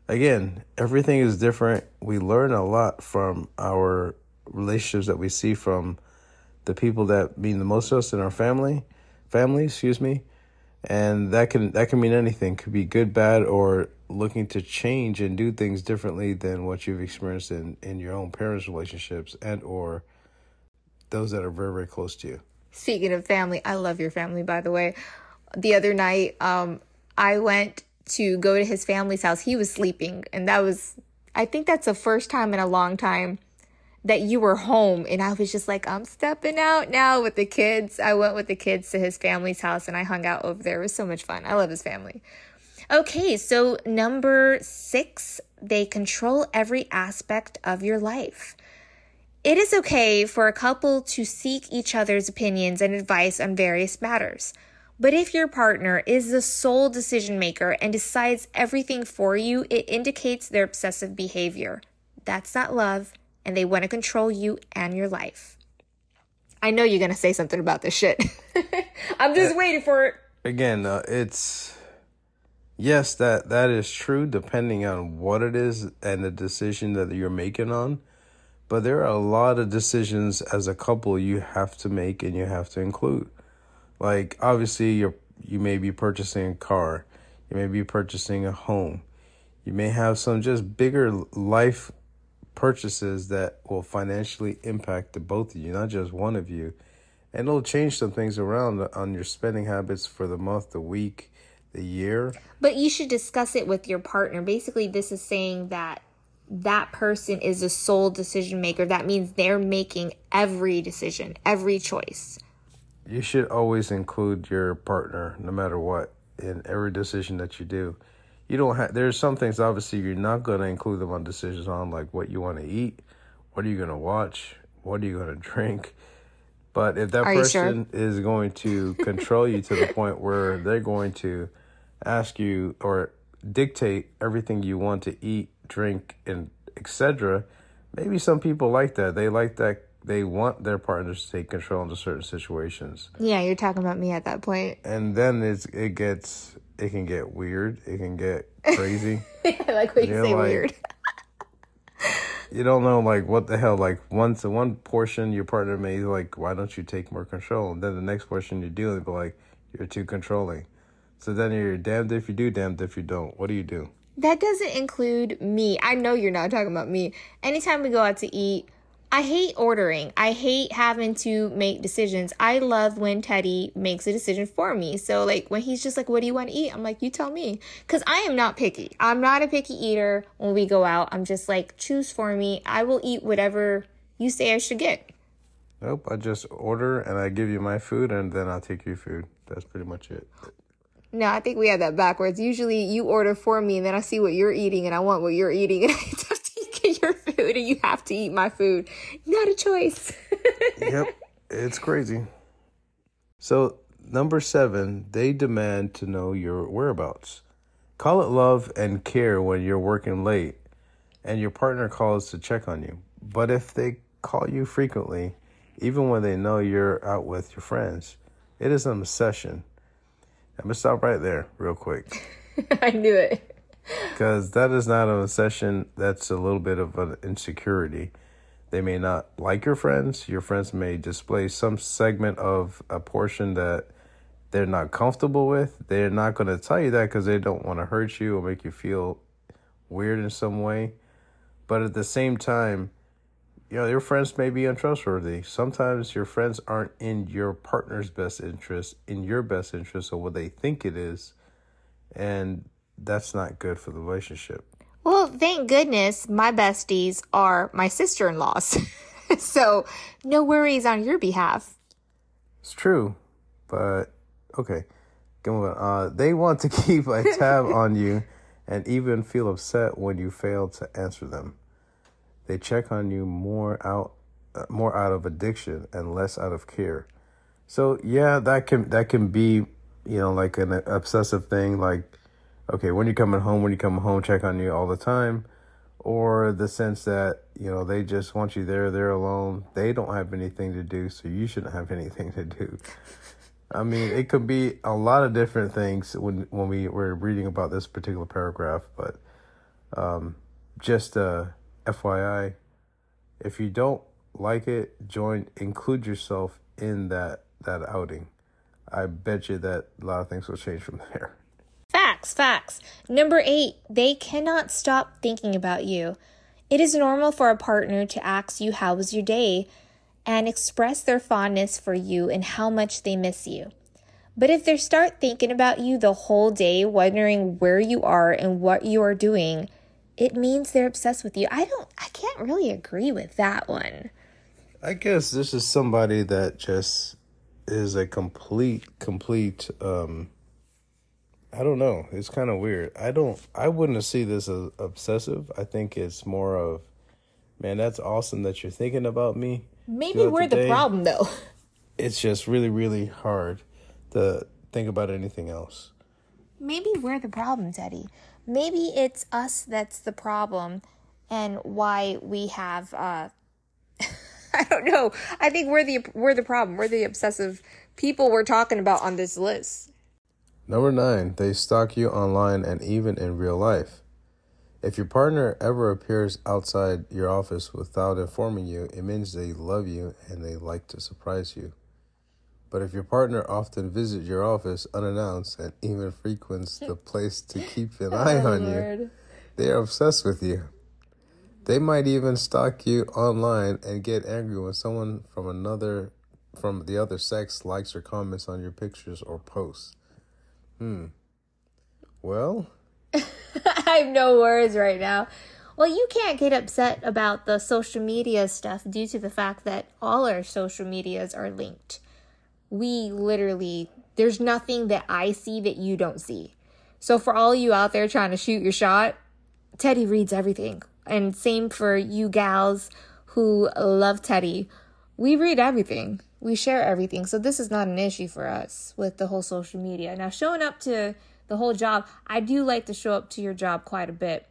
C: again, everything is different. We learn a lot from our relationships that we see from the people that mean the most to us in our family, family, excuse me. And that can that can mean anything. Could be good, bad, or looking to change and do things differently than what you've experienced in, in your own parents' relationships and or those that are very, very close to you.
A: Speaking of family, I love your family, by the way. The other night, um, I went to go to his family's house. He was sleeping, and that was, I think that's the first time in a long time that you were home. And I was just like, I'm stepping out now with the kids. I went with the kids to his family's house and I hung out over there. It was so much fun. I love his family. Okay, so number six, they control every aspect of your life. It is okay for a couple to seek each other's opinions and advice on various matters. But if your partner is the sole decision maker and decides everything for you, it indicates their obsessive behavior. That's not love, and they want to control you and your life. I know you're going to say something about this shit. I'm just waiting for it.
C: Again, uh, it's yes, that that is true depending on what it is and the decision that you're making on. But there are a lot of decisions as a couple you have to make and you have to include. Like obviously you're you may be purchasing a car, you may be purchasing a home. You may have some just bigger life purchases that will financially impact the both of you, not just one of you. and it'll change some things around on your spending habits for the month, the week, the year.
A: But you should discuss it with your partner. Basically, this is saying that that person is a sole decision maker. That means they're making every decision, every choice.
C: You should always include your partner, no matter what, in every decision that you do. You don't have. There's some things obviously you're not going to include them on decisions on, like what you want to eat, what are you going to watch, what are you going to drink. But if that
A: Are
C: person
A: sure?
C: is going to control you to the point where they're going to ask you or dictate everything you want to eat, drink, and etc., maybe some people like that. They like that. They want their partners to take control into certain situations,
A: Yeah, you're talking about me at that point.
C: and then it's it gets it can get weird. It can get crazy.
A: I like what you say
C: like-
A: weird.
C: you don't know like what the hell like once the one portion your partner may like why don't you take more control and then the next portion you do they be like you're too controlling so then you're damned if you do damned if you don't what do you do
A: That doesn't include me. I know you're not talking about me. Anytime we go out to eat, I hate ordering. I hate having to make decisions. I love when Teddy makes a decision for me. So, like, when he's just like, What do you want to eat? I'm like, You tell me. Because I am not picky. I'm not a picky eater when we go out. I'm just like, Choose for me. I will eat whatever you say I should get.
C: nope i just order and i give you my food and then i'll take your food that's pretty much it
A: No, I think we have that backwards. Usually you order for me and then I see what you're eating and I want what you're eating and I have to get your food and you have to eat my food. Not a choice.
C: yep it's crazy so number seven they demand to know your whereabouts call it love and care when you're working late and your partner calls to check on you but if they call you frequently even when they know you're out with your friends it is an obsession i'm gonna stop right there real quick.
A: I knew it.
C: because that is not an obsession. That's a little bit of an insecurity. They may not like your friends. Your friends may display some segment of a portion that they're not comfortable with. They're not going to tell you that because they don't want to hurt you or make you feel weird in some way. But at the same time you know your friends may be untrustworthy sometimes your friends aren't in your partner's best interest in your best interest or what they think it is and that's not good for the relationship
A: Well, thank goodness my besties are my sister in laws. so, no worries on your behalf.
C: It's true, but okay. Go on. Uh, they want to keep a tab on you and even feel upset when you fail to answer them. They check on you more out, uh, more out of addiction and less out of care. So yeah, that can that can be, you know, like an obsessive thing. Like, okay, when you're coming home, when you come home, check on you all the time, or the sense that you know they just want you there, they're alone. They don't have anything to do, so you shouldn't have anything to do. I mean, it could be a lot of different things when when we were reading about this particular paragraph, but um, just uh, FYI, if you don't like it, join, include yourself in that that outing. I bet you that a lot of things will change from there.
A: Facts, facts. Number eight, they cannot stop thinking about you. It is normal for a partner to ask you, How was your day? and express their fondness for you and how much they miss you. But if they start thinking about you the whole day, wondering where you are and what you are doing, it means they're obsessed with you. I don't, I can't really agree with that one.
C: I guess this is somebody that just is a complete, complete. um I don't know. It's kind of weird. I don't. I wouldn't see this as obsessive. I think it's more of, man, that's awesome that you're thinking about me.
A: Maybe we're
C: the
A: the problem though.
C: It's just really, really hard to think about anything else.
A: Maybe we're the problem, Teddy. Maybe it's us that's the problem and why we have uh I don't know. I think we're the we're the problem. We're the obsessive people we're talking about on this list.
C: Number nine, they stalk you online and even in real life. If your partner ever appears outside your office without informing you, it means they love you and they like to surprise you. But if your partner often visits your office unannounced and even frequents the place to keep an eye on you, they are obsessed with you. They might even stalk you online and get angry when someone from another from the other sex likes or comments on your pictures or posts. Hmm. Well,
A: I have no words right now. Well, you can't get upset about the social media stuff due to the fact that all our social medias are linked. We literally, there's nothing that I see that you don't see. So, for all you out there trying to shoot your shot, Teddy reads everything. And same for you gals who love Teddy. We read everything, we share everything. So, this is not an issue for us with the whole social media. Now, showing up to the whole job, I do like to show up to your job quite a bit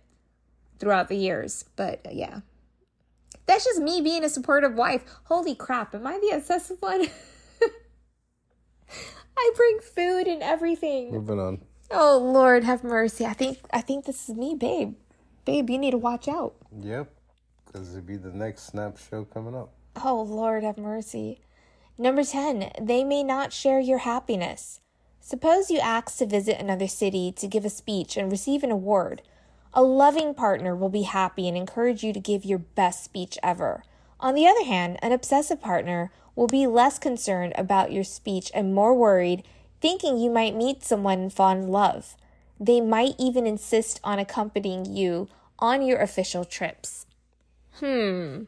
A: throughout the years. But uh, yeah, that's just me being a supportive wife. Holy crap, am I the obsessive one? I bring food and everything.
C: moving on.
A: Oh Lord, have mercy. I think I think this is me, babe. Babe, you need to watch out.
C: Yep. Because it'd be the next Snapped show coming up.
A: Oh Lord, have mercy. Number 10, they may not share your happiness. Suppose you ask to visit another city to give a speech and receive an award. A loving partner will be happy and encourage you to give your best speech ever. On the other hand, an obsessive partner will be less concerned about your speech and more worried, thinking you might meet someone and fall in love. They might even insist on accompanying you on your official trips. Hmm.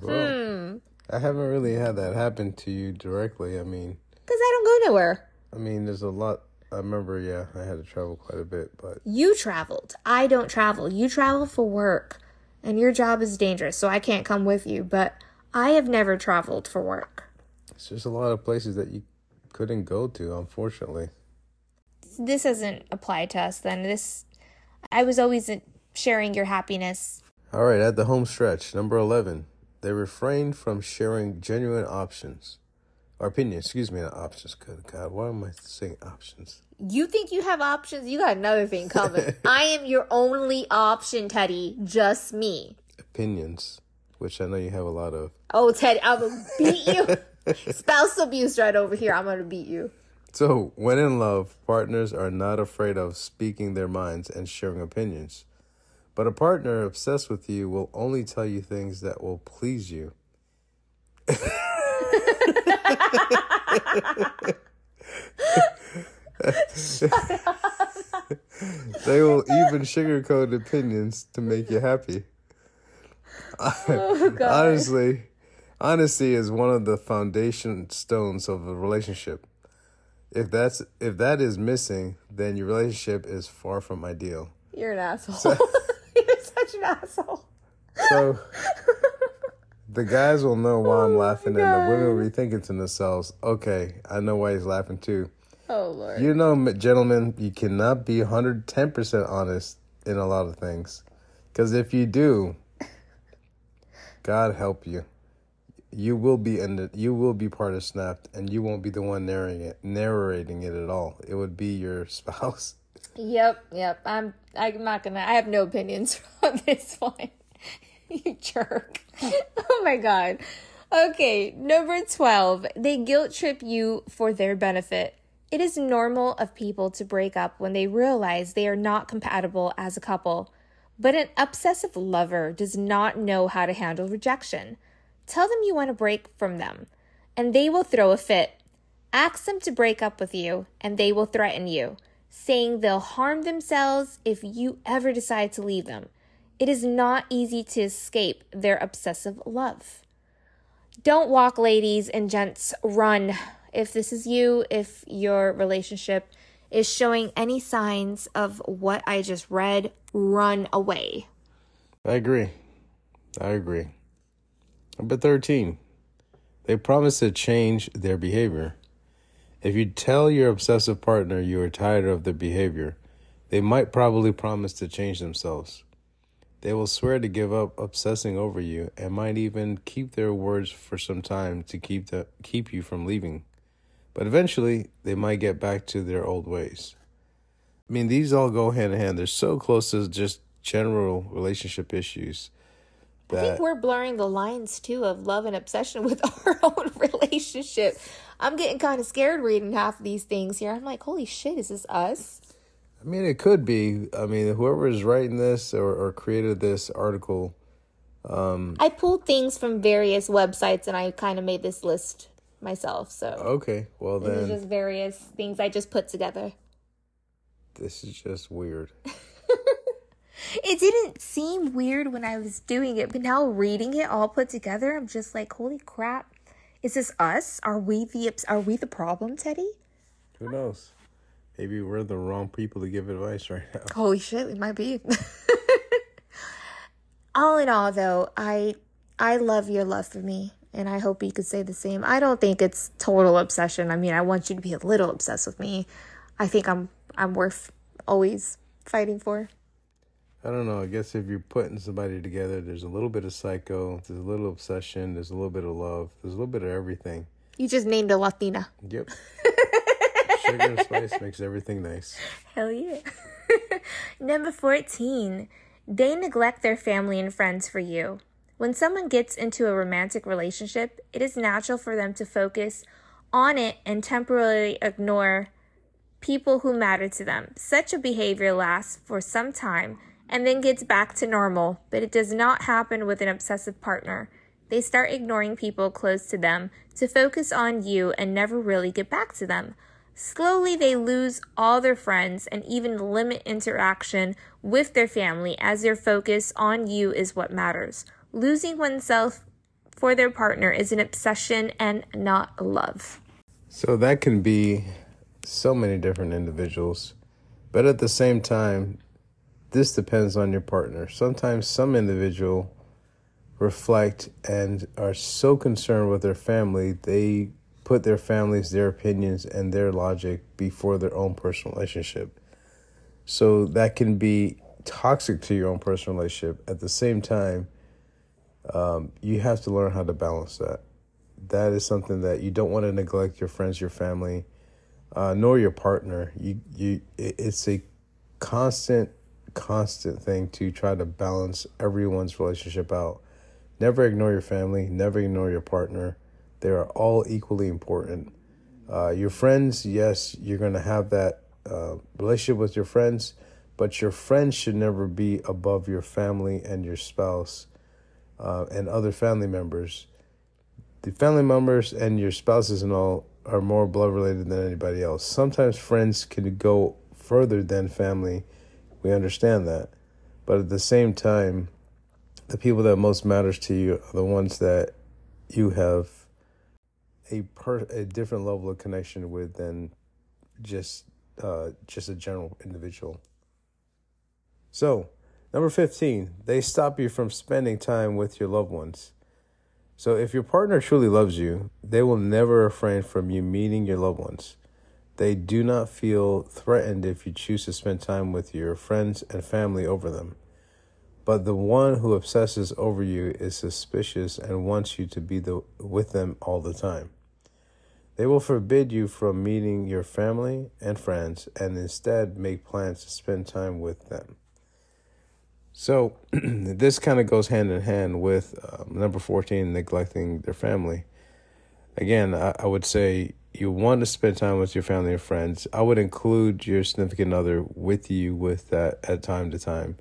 C: Bro, I haven't really had that happen to you directly. I mean,
A: Because I don't go nowhere.
C: I mean, there's a lot. I remember, yeah, I had to travel quite a bit, but
A: You traveled. I don't travel. You travel for work. And your job is dangerous, so I can't come with you. But I have never traveled for work.
C: it's just a lot of places that you couldn't go to, unfortunately.
A: This doesn't apply to us then. This, I was always sharing your happiness.
C: All right, at the home stretch, number 11, they refrain from sharing genuine options. Or opinions, excuse me, not options. Good God, why am I saying options?
A: You think you have options? You got another thing coming. I am your only option, Teddy. Just me.
C: Opinions, which I know you have a lot of.
A: Oh, Teddy, I'm gonna beat you. Spouse abuse right over here. I'm gonna beat you.
C: So, when in love, partners are not afraid of speaking their minds and sharing opinions. But a partner obsessed with you will only tell you things that will please you. they will even sugarcoat opinions to make you happy. Oh, Honestly, honesty is one of the foundation stones of a relationship. If that's if that is missing, then your relationship is far from ideal.
A: You're an asshole. You're such an asshole.
C: So the guys will know why I'm oh, laughing, and the women will be thinking to themselves, "Okay, I know why he's laughing too."
A: Oh Lord.
C: You know, gentlemen, you cannot be 110 percent honest in a lot of things, because if you do, God help you. You will be in you will be part of Snapped, and you won't be the one narrating it, narrating it at all. It would be your spouse.
A: Yep, yep. I'm I'm not gonna I have no opinions on this one. you jerk. oh my god. Okay, number 12. They guilt trip you for their benefit. It is normal of people to break up when they realize they are not compatible as a couple. But an obsessive lover does not know how to handle rejection. Tell them you want to break from them, and they will throw a fit. Ask them to break up with you, and they will threaten you, saying they'll harm themselves if you ever decide to leave them. It is not easy to escape their obsessive love. Don't walk, ladies and gents, run. If this is you, if your relationship is showing any signs of what I just read, run away.
C: I agree. I agree. Number 13. They promise to change their behavior. If you tell your obsessive partner you are tired of their behavior, they might probably promise to change themselves. They will swear to give up obsessing over you and might even keep their words for some time to keep the, keep you from leaving. But eventually, they might get back to their old ways. I mean, these all go hand in hand. They're so close to just general relationship issues.
A: I think we're blurring the lines too of love and obsession with our own relationship. I'm getting kind of scared reading half of these things here. I'm like, holy shit, is this us?
C: I mean, it could be. I mean, whoever is writing this or, or created this article, Um,
A: I pulled things from various websites and I kind of made this list. Myself. So
C: Okay, well then
A: just various things I just put together.
C: this is just weird.
A: It didn't seem weird when I was doing it, but now reading it all put together, I'm just like, holy crap! Is this us? Are we the are we the problem, Teddy?
C: Who knows? Maybe we're the wrong people to give advice right now.
A: Holy shit, it might be. all in all, though, I I love your love for me, and I hope you could say the same. I don't think it's total obsession. I mean, I want you to be a little obsessed with me. I think I'm I'm worth always fighting for.
C: I don't know. I guess if you're putting somebody together, there's a little bit of psycho, there's a little obsession, there's a little bit of love, there's a little bit of everything.
A: You just named a Latina.
C: Yep. Sugar and spice makes everything nice.
A: Hell yeah. Number 14. They neglect their family and friends for you. When someone gets into a romantic relationship, it is natural for them to focus on it and temporarily ignore people who matter to them. Such a behavior lasts for some time and then gets back to normal, but it does not happen with an obsessive partner. They start ignoring people close to them to focus on you and never really get back to them. Slowly, they lose all their friends and even limit interaction with their family as their focus on you is what matters. Losing oneself for their partner is an obsession and not love.
C: So that can be so many different individuals. But at the same time, this depends on your partner. Sometimes some individual reflect and are so concerned with their family, they put their families, their opinions, and their logic before their own personal relationship. So that can be toxic to your own personal relationship. At the same time, um, you have to learn how to balance that. That is something that you don't want to neglect your friends, your family, uh, nor your partner. You you it's a constant constant thing to try to balance everyone's relationship out. Never ignore your family, never ignore your partner. They are all equally important. Uh, your friends, yes, you're going to have that uh, relationship with your friends, but your friends should never be above your family and your spouse uh, and other family members. The family members and your spouses and all are more blood related than anybody else. Sometimes friends can go further than family. We understand that. But at the same time, the people that most matters to you are the ones that you have a per a different level of connection with than just uh, just a general individual. So, number 15, they stop you from spending time with your loved ones. So, if your partner truly loves you, they will never refrain from you meeting your loved ones. They do not feel threatened if you choose to spend time with your friends and family over them. But the one who obsesses over you is suspicious and wants you to be the, with them all the time. They will forbid you from meeting your family and friends and instead make plans to spend time with them. So, this kind of goes hand in hand with um, number 14, neglecting their family. Again, I, I would say you want to spend time with your family and friends. I would include your significant other with you with that at time to time.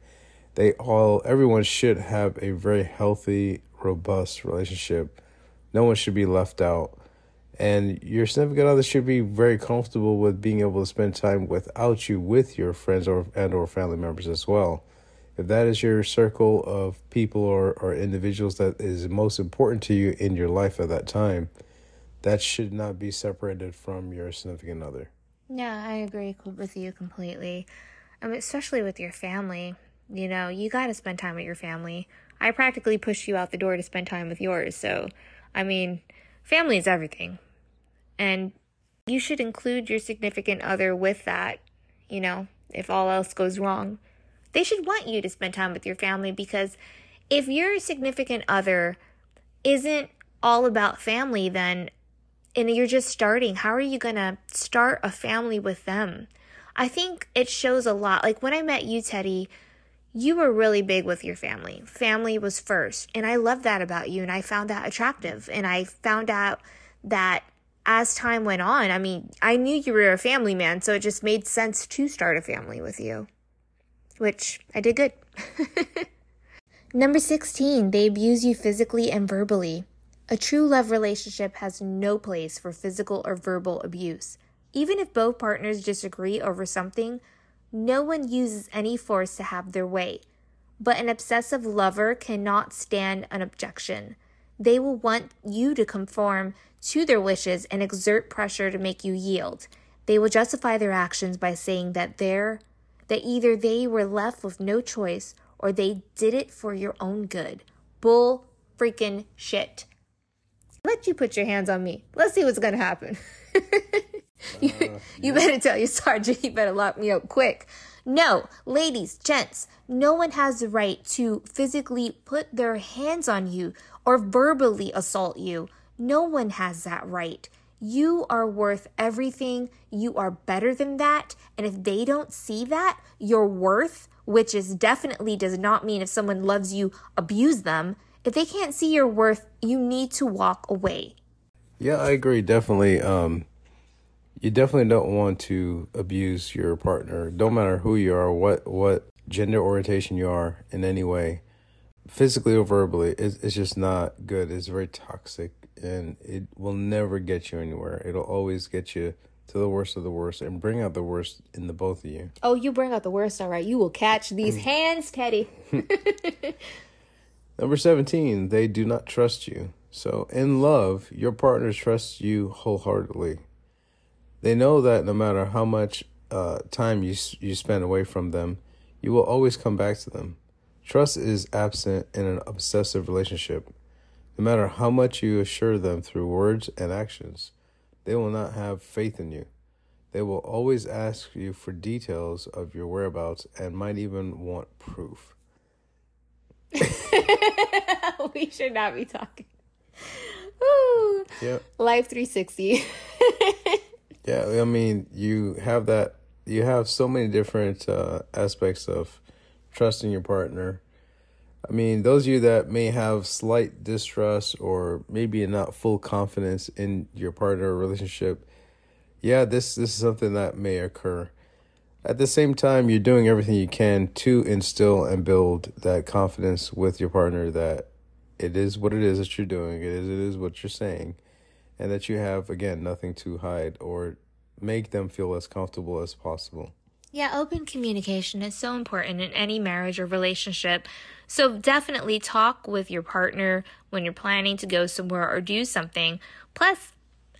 C: They all, everyone should have a very healthy, robust relationship. No one should be left out and your significant other should be very comfortable with being able to spend time without you with your friends or and or family members as well if that is your circle of people or, or individuals that is most important to you in your life at that time that should not be separated from your significant other
A: Yeah, I agree with you completely. Mean, especially with your family. You know, you got to spend time with your family. I practically pushed you out the door to spend time with yours. So, I mean, family is everything. And you should include your significant other with that, you know, if all else goes wrong. They should want you to spend time with your family because if your significant other isn't all about family, then and you're just starting, how are you going to start a family with them? I think it shows a lot. Like when I met you, Teddy, you were really big with your family. Family was first. And I love that about you. And I found that attractive. And I found out that as time went on, I mean, I knew you were a family man. So it just made sense to start a family with you, which I did good. Number 16, they abuse you physically and verbally. A true love relationship has no place for physical or verbal abuse. Even if both partners disagree over something, no one uses any force to have their way. But an obsessive lover cannot stand an objection. They will want you to conform to their wishes and exert pressure to make you yield. They will justify their actions by saying that they're that either they were left with no choice or they did it for your own good. Bull freaking shit. Let you put your hands on me. Let's see what's gonna happen. you, uh, you better tell your sergeant you better lock me up quick. No, ladies, gents, no one has the right to physically put their hands on you or verbally assault you. No one has that right. You are worth everything. You are better than that. And if they don't see that, your worth, which is definitely does not mean if someone loves you, abuse them. If they can't see your worth, you need to walk away.
C: Yeah, I agree. Definitely. Um, you definitely don't want to abuse your partner. Don't matter who you are, what what gender orientation you are in any way, physically or verbally. It's, it's just not good. It's very toxic and it will never get you anywhere. It'll always get you to the worst of the worst and bring out the worst in the both of you.
A: Oh, you bring out the worst, all right. You will catch these mm. hands, Teddy.
C: Number 17, they do not trust you. So, in love, your partner trusts you wholeheartedly. They know that no matter how much uh, time you you spend away from them, you will always come back to them. Trust is absent in an obsessive relationship. No matter how much you assure them through words and actions, they will not have faith in you. They will always ask you for details of your whereabouts and might even want proof.
A: we should not be talking. Ooh.
C: Yep.
A: Life 360.
C: yeah, I mean, you have that, you have so many different uh, aspects of trusting your partner I mean, those of you that may have slight distrust or maybe not full confidence in your partner or relationship, yeah, this this is something that may occur. At the same time, you're doing everything you can to instill and build that confidence with your partner that it is what it is that you're doing, it is it is what you're saying, and that you have again nothing to hide or make them feel as comfortable as possible.
A: Yeah, open communication is so important in any marriage or relationship. So definitely talk with your partner when you're planning to go somewhere or do something. Plus,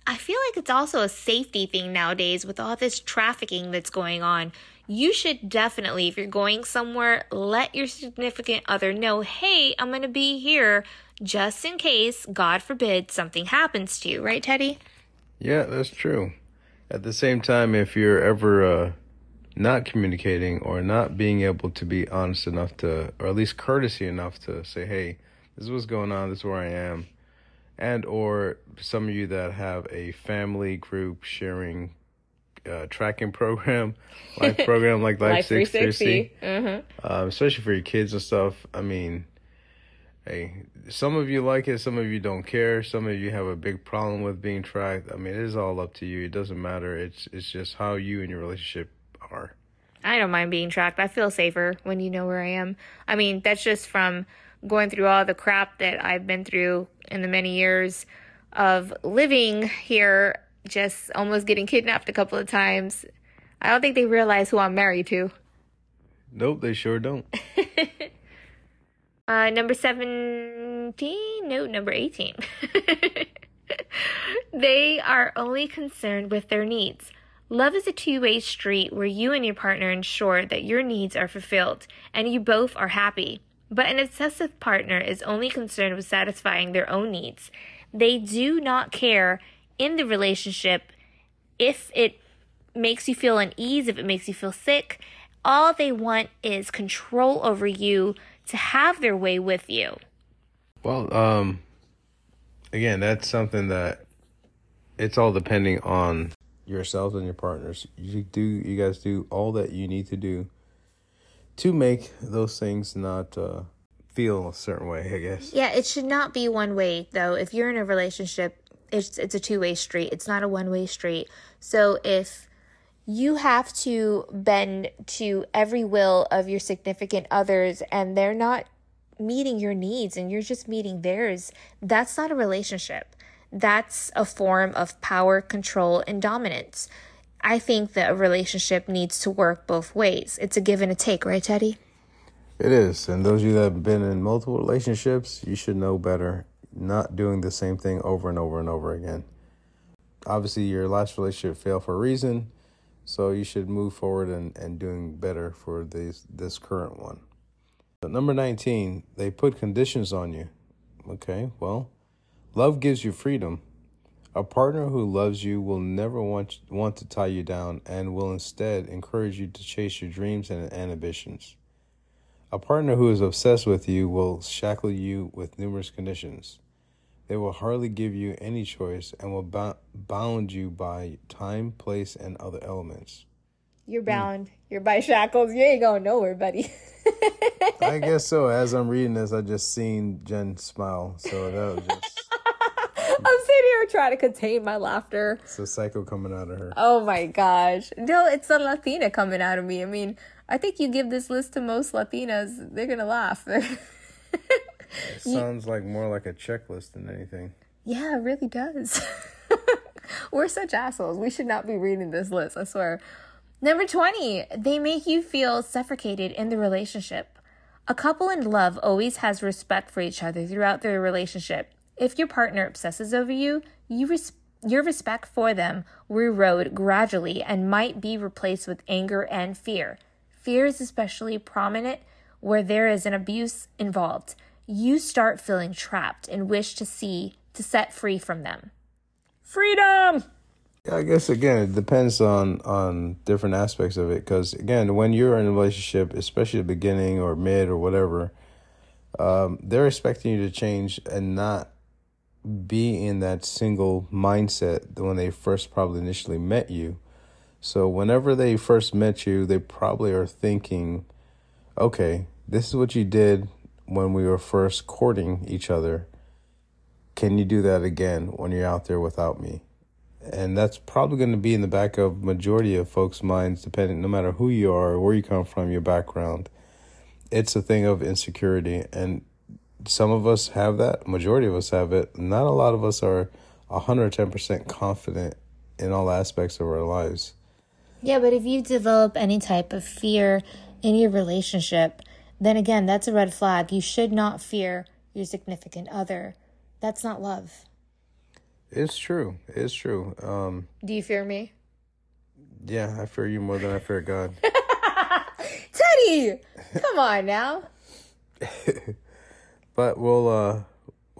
A: I feel like it's also a safety thing nowadays with all this trafficking that's going on. You should definitely, if you're going somewhere, let your significant other know, hey, I'm going to be here just in case, God forbid, something happens to you. Right, Teddy?
C: Yeah, that's true. At the same time, if you're ever uh, not communicating or not being able to be honest enough to, or at least courtesy enough to say, hey, this is what's going on, this is where I am. And or some of you that have a family group sharing uh, tracking program, life program like Life, Life 360, mm-hmm. um, especially for your kids and stuff. I mean, hey, some of you like it, some of you don't care, some of you have a big problem with being tracked. I mean, it is all up to you. It doesn't matter. It's it's just how you and your relationship are.
A: I don't mind being tracked. I feel safer when you know where I am. I mean, that's just from going through all the crap that I've been through in the many years of living here, just almost getting kidnapped a couple of times. I don't think they realize who I'm married to.
C: Nope, they sure don't.
A: uh, number 17? No, number 18. they are only concerned with their needs. Love is a two way street where you and your partner ensure that your needs are fulfilled and you both are happy. But an obsessive partner is only concerned with satisfying their own needs. They do not care in the relationship if it makes you feel unease, if it makes you feel sick. All they want is control over you to have their way with you.
C: Well, um, again, that's something that it's all depending on yourselves and your partners. You do you guys do all that you need to do to make those things not uh, feel a certain way, I guess.
A: Yeah, it should not be one way though. If you're in a relationship, it's it's a two-way street. It's not a one-way street. So if you have to bend to every will of your significant others and they're not meeting your needs and you're just meeting theirs, that's not a relationship. That's a form of power, control, and dominance. I think that a relationship needs to work both ways. It's a give and a take, right, Teddy?
C: It is. And those of you that have been in multiple relationships, you should know better. Not doing the same thing over and over and over again. Obviously, your last relationship failed for a reason, so you should move forward and, and doing better for this this current one. But number 19, they put conditions on you. Okay, well, love gives you freedom. A partner who loves you will never want, want to tie you down and will instead encourage you to chase your dreams and, ambitions. A partner who is obsessed with you will shackle you with numerous conditions. They will hardly give you any choice and will bo- bound you by time, place, and other elements.
A: You're bound. Mm. You're by shackles. You ain't going nowhere, buddy.
C: I guess so. As I'm reading this, I just seen Jen smile. So that was just.
A: Here trying to contain my laughter.
C: It's a psycho coming out of her.
A: Oh my gosh. No, it's a Latina coming out of me. I mean, I think you give this list to most Latinas, they're going to laugh.
C: it sounds like more like a checklist than anything.
A: Yeah, it really does. We're such assholes. We should not be reading this list, I swear. Number 20, they make you feel suffocated in the relationship. A couple in love always has respect for each other throughout their relationship. If your partner obsesses over you, you res- your respect for them will erode gradually and might be replaced with anger and fear. Fear is especially prominent where there is an abuse involved. You start feeling trapped and wish to see to set free from them. Freedom!
C: I guess again it depends on on different aspects of it because again when you're in a relationship, especially the beginning or mid or whatever, um, they're expecting you to change and not be in that single mindset when they first probably initially met you. So whenever they first met you, they probably are thinking, okay, this is what you did when we were first courting each other. Can you do that again when you're out there without me? And that's probably going to be in the back of majority of folks' minds, depending no matter who you are, where you come from, your background. It's a thing of insecurity, and some of us have that. Majority of us have it. Not a lot of us are hundred ten percent confident in all aspects of our lives.
A: Yeah, but if you develop any type of fear in your relationship, then again, that's a red flag. You should not fear your significant other. That's not love.
C: It's true. It's true. Um,
A: Do you fear me?
C: Yeah, I fear you more than I fear God.
A: Teddy, come on now.
C: but we'll uh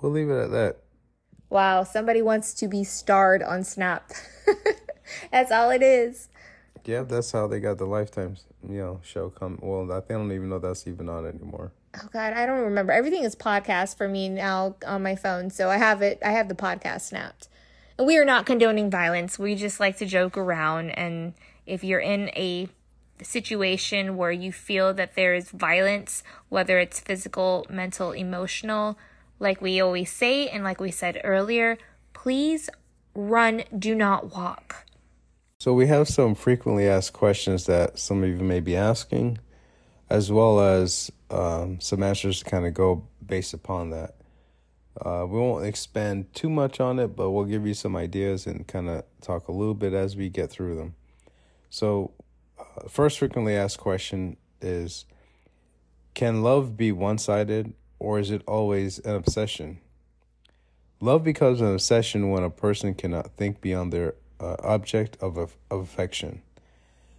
C: we'll leave it at that.
A: Wow, somebody wants to be starred on Snap. that's all it is.
C: Yeah, that's how they got the Lifetimes, you know, show come. Well, I, I don't even know that's even on anymore.
A: Oh God, I don't remember. Everything is podcast for me now on my phone, so I have it. I have the podcast snapped. And we are not condoning violence. We just like to joke around. And if you're in a situation where you feel that there is violence, whether it's physical, mental, emotional, like we always say, and like we said earlier, please run. Do not walk.
C: So we have some frequently asked questions that some of you may be asking, as well as um, some answers to kind of go based upon that. Uh, we won't expand too much on it, but we'll give you some ideas and kind of talk a little bit as we get through them. So, first frequently asked question is Can love be one sided or is it always an obsession? Love becomes an obsession when a person cannot think beyond their uh, object of, of affection.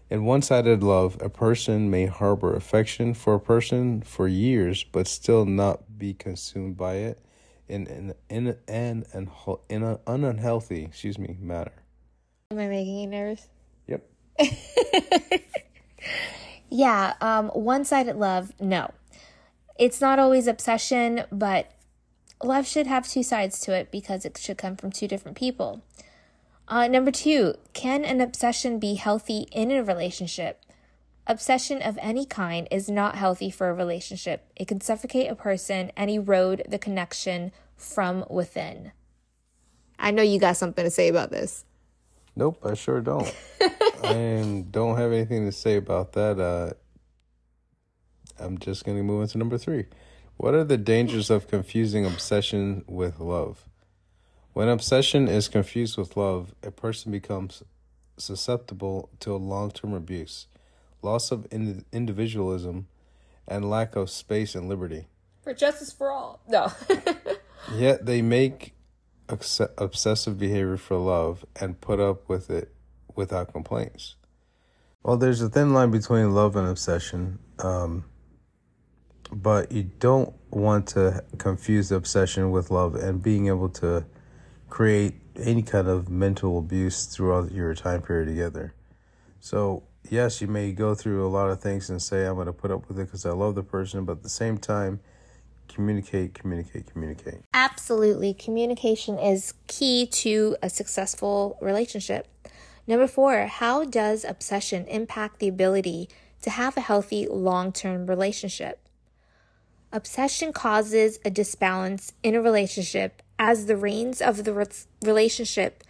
C: In one sided love, a person may harbor affection for a person for years, but still not be consumed by it in, in, in, in, in, in an unhealthy excuse me, manner.
A: Am I making you nervous? Yeah, um, one sided love, no. It's not always obsession, but love should have two sides to it because it should come from two different people. Uh, number two, can an obsession be healthy in a relationship? Obsession of any kind is not healthy for a relationship. It can suffocate a person and erode the connection from within. I know you got something to say about this.
C: Nope, I sure don't. I don't have anything to say about that. Uh, I'm just going to move into number three. What are the dangers of confusing obsession with love? When obsession is confused with love, a person becomes susceptible to long term abuse, loss of ind- individualism, and lack of space and liberty.
A: For justice for all. No.
C: Yet they make obsessive behavior for love and put up with it without complaints. Well, there's a thin line between love and obsession, um, but you don't want to confuse obsession with love and being able to create any kind of mental abuse throughout your time period together. So, yes, you may go through a lot of things and say, I'm going to put up with it because I love the person, but at the same time, communicate, communicate, communicate.
A: Absolutely. Communication is key to a successful relationship. Number four, how does obsession impact the ability to have a healthy long term relationship? Obsession causes a disbalance in a relationship as the reins of the re- relationship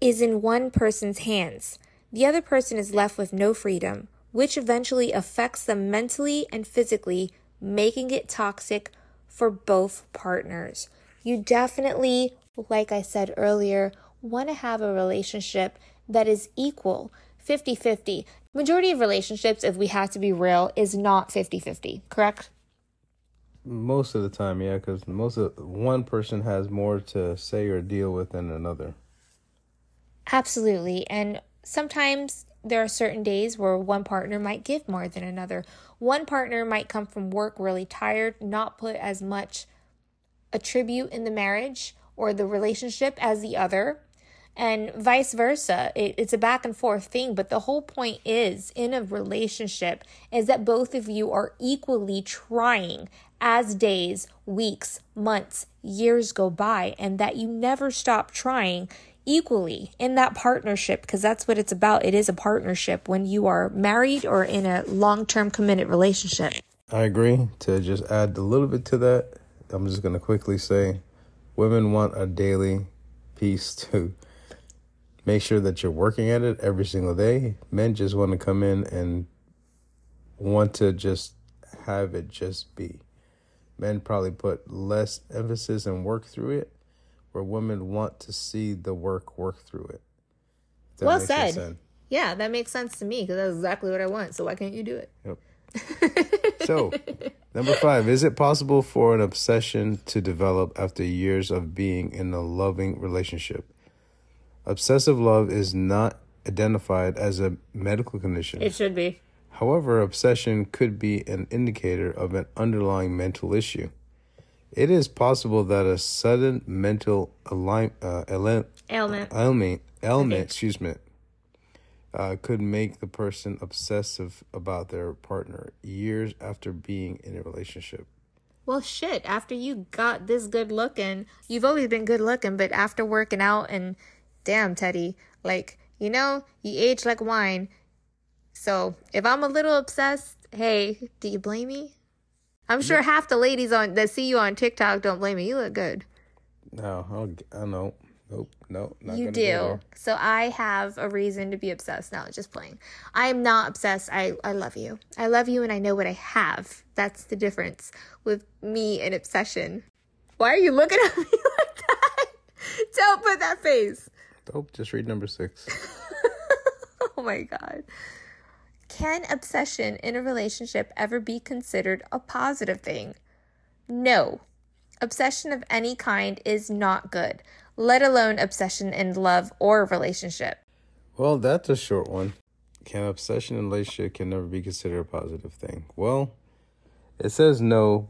A: is in one person's hands. The other person is left with no freedom, which eventually affects them mentally and physically, making it toxic for both partners. You definitely, like I said earlier, want to have a relationship that is equal 50 50. Majority of relationships, if we have to be real, is not 50 50, correct?
C: Most of the time, yeah, because most of one person has more to say or deal with than another.
A: Absolutely. And sometimes there are certain days where one partner might give more than another. One partner might come from work really tired, not put as much attribute in the marriage or the relationship as the other, and vice versa. It, it's a back and forth thing, but the whole point is in a relationship is that both of you are equally trying as days, weeks, months, years go by, and that you never stop trying equally in that partnership because that's what it's about. It is a partnership when you are married or in a long term committed relationship.
C: I agree. To just add a little bit to that, I'm just going to quickly say women want a daily piece to make sure that you're working at it every single day. Men just want to come in and want to just have it just be. Men probably put less emphasis and work through it, where women want to see the work work through it. That
A: Well said.
C: sense.
A: Yeah, that makes sense to me because that's exactly what I want. So why can't you do it?
C: Yep. so, number five, is it possible for an obsession to develop after years of being in a loving relationship? Obsessive love is not identified as a medical condition.
A: It should be.
C: However, obsession could be an indicator of an underlying mental issue. It is possible that a sudden mental align, uh,
A: Ailment.
C: ailment, ailment, excuse me, uh, could make the person obsessive about their partner years after being in a relationship.
A: Well, shit, after you got this good looking, you've always been good looking, but after working out and damn, Teddy, like, you know, you age like wine. So if I'm a little obsessed, hey, do you blame me? I'm sure half the ladies on that see you on TikTok don't blame me. You look good.
C: No, I don't, I don't. Nope, no, not
A: You do. So I have a reason to be obsessed. No, just playing. I am not obsessed. I, I love you. I love you and I know what I have. That's the difference with me and obsession. Why are you looking at me like that? Don't put that face.
C: Nope, just read number six.
A: Oh my God. Can obsession in a relationship ever be considered a positive thing? No. Obsession of any kind is not good, let alone obsession in love or relationship.
C: Well, that's a short one. Can obsession in relationship can never be considered a positive thing? Well, it says no,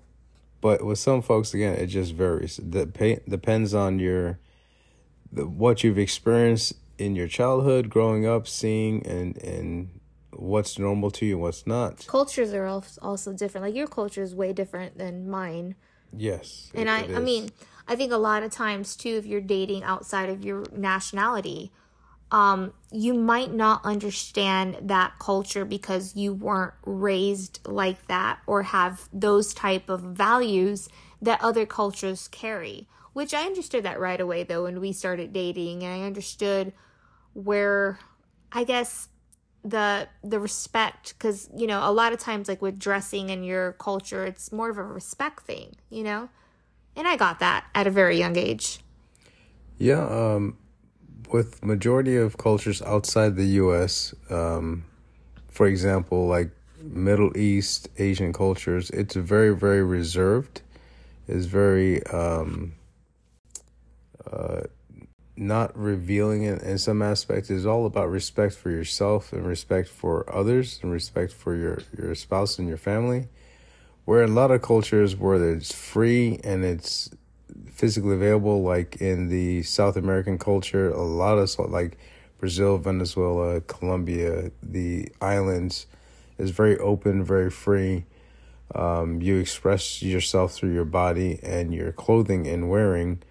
C: but with some folks, again, it just varies. It dep- depends on your the, what you've experienced in your childhood, growing up, seeing, and and what's normal to you, and what's not.
A: cultures are al- also different. Like your culture is way different than mine.
C: Yes,
A: And
C: it-
A: I
C: it
A: I mean, I think a lot of times too if you're dating outside of your nationality, um you might not understand that culture because you weren't raised like that or have those type of values that other cultures carry. Which I understood that right away though when we started dating and I understood where I guess the the respect because you know a lot of times like with dressing in your culture it's more of a respect thing you know and i got that at a very young age
C: Yeah, um, with majority of cultures outside the U.S., um, for example, like Middle East, Asian cultures, it's very, very reserved. It's very um, uh, not revealing it in some aspects. It's all about respect for yourself and respect for others and respect for your, your spouse and your family. Where in a lot of cultures where it's free and it's physically available, like in the South American culture, a lot of like Brazil, Venezuela, Colombia, the islands is very open, very free. Um, you express yourself through your body and your clothing and wearing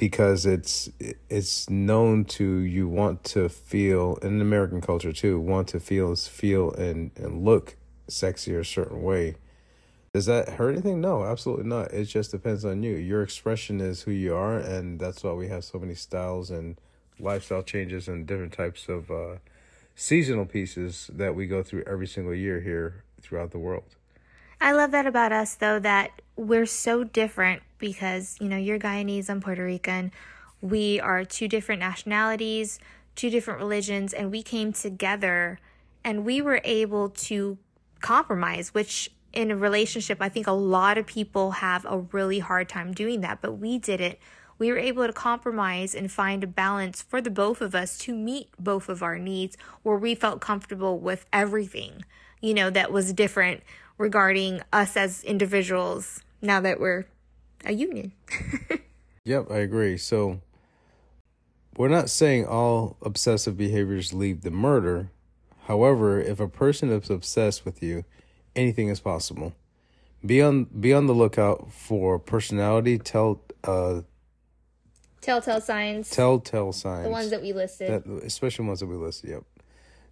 C: because it's it's known to you want to feel in American culture too want to feel feel and and look sexy a certain way. Does that hurt anything? No, absolutely not. It just depends on you. Your expression is who you are, and that's why we have so many styles and lifestyle changes and different types of uh, seasonal pieces that we go through every single year here throughout the world.
A: I love that about us, though, that we're so different because, you know, you're Guyanese, I'm Puerto Rican. We are two different nationalities, two different religions, and we came together and we were able to compromise, which in a relationship, I think a lot of people have a really hard time doing that, but we did it. We were able to compromise and find a balance for the both of us to meet both of our needs where we felt comfortable with everything, you know, that was different regarding us as individuals now that we're a union.
C: Yep, I agree. So we're not saying all obsessive behaviors lead to murder. However, if a person is obsessed with you, anything is possible. Be on be on the lookout for personality tell uh
A: Telltale signs.
C: telltale signs.
A: the ones that we listed.
C: that especially ones that we listed. Yep.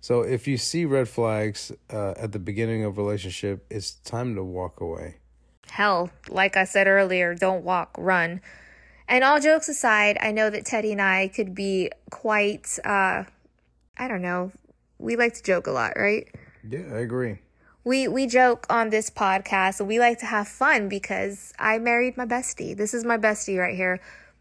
C: So if you see red flags uh, at the beginning of a relationship, it's time to walk away.
A: Hell, like I said earlier, don't walk, run. And all jokes aside, I know that Teddy and I could be quite, uh, I don't know, we like to joke a lot, right?
C: Yeah, I agree.
A: We we joke on this podcast and we like to have fun because I married my bestie. This is my bestie right here.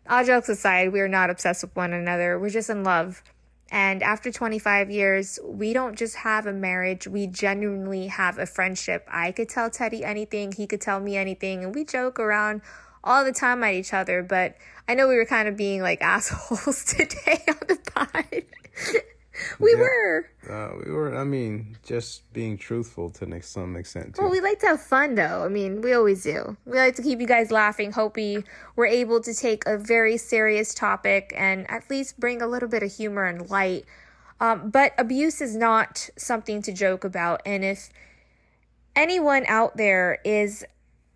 A: All jokes aside, we are not obsessed with one another. We're just in love. And after 25 years, we don't just have a marriage, we genuinely have a friendship. I could tell Teddy anything, he could tell me anything, and we joke around all the time at each other. But I know we were kind of being like assholes today on the pod. we
C: Yeah.
A: were.
C: Uh, we were, I mean, just being truthful to some extent too.
A: Well, we like to have fun though. I mean, we always do. We like to keep you guys laughing. Hope we were able to take a very serious topic and at least bring a little bit of humor and light. Um, but abuse is not something to joke about. And if anyone out there is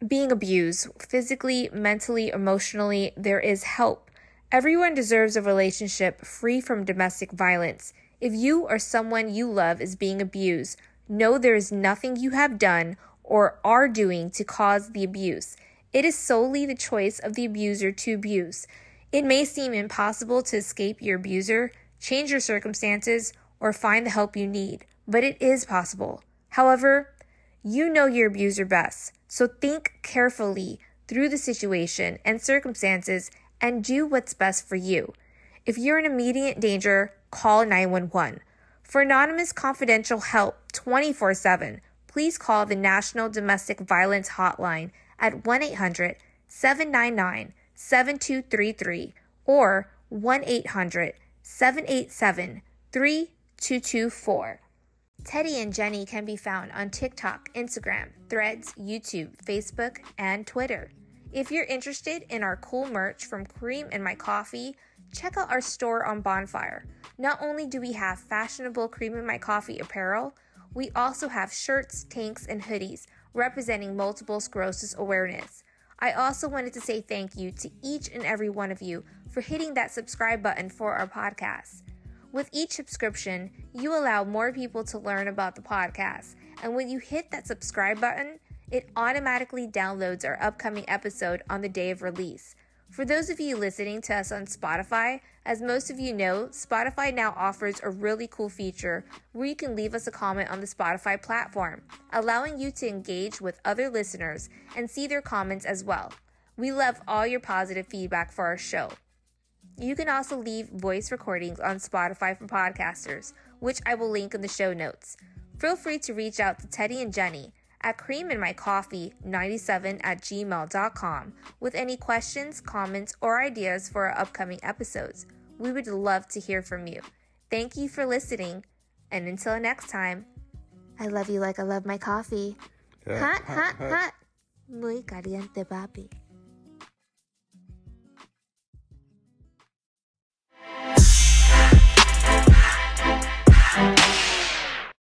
A: being abused physically, mentally, emotionally, there is help. Everyone deserves a relationship free from domestic violence. If you or someone you love is being abused, know there is nothing you have done or are doing to cause the abuse. It is solely the choice of the abuser to abuse. It may seem impossible to escape your abuser, change your circumstances, or find the help you need, but it is possible. However, you know your abuser best, so think carefully through the situation and circumstances and do what's best for you. If you're in immediate danger, call 911. For anonymous confidential help 24 7, please call the National Domestic Violence Hotline at 1 800 799 7233 or 1 800 787 3224. Teddy and Jenny can be found on TikTok, Instagram, Threads, YouTube, Facebook, and Twitter. If you're interested in our cool merch from Cream in My Coffee, check out our store on Bonfire. Not only do we have fashionable Cream in My Coffee apparel, we also have shirts, tanks, and hoodies representing multiple sclerosis awareness. I also wanted to say thank you to each and every one of you for hitting that subscribe button for our podcast. With each subscription, you allow more people to learn about the podcast. And when you hit that subscribe button, it automatically downloads our upcoming episode on the day of release. For those of you listening to us on Spotify, As most of you know, Spotify now offers a really cool feature where you can leave us a comment on the Spotify platform, allowing you to engage with other listeners and see their comments as well. We love all your positive feedback for our show. You can also leave voice recordings on Spotify for podcasters, which I will link in the show notes. Feel free to reach out to Teddy and Jenny at creaminmycoffee97 at gmail.com with any questions, comments, or ideas for our upcoming episodes. We would love to hear from you. Thank you for listening, and until next time, I love you like I love my coffee. Hot, hot, hot. Muy caliente, papi.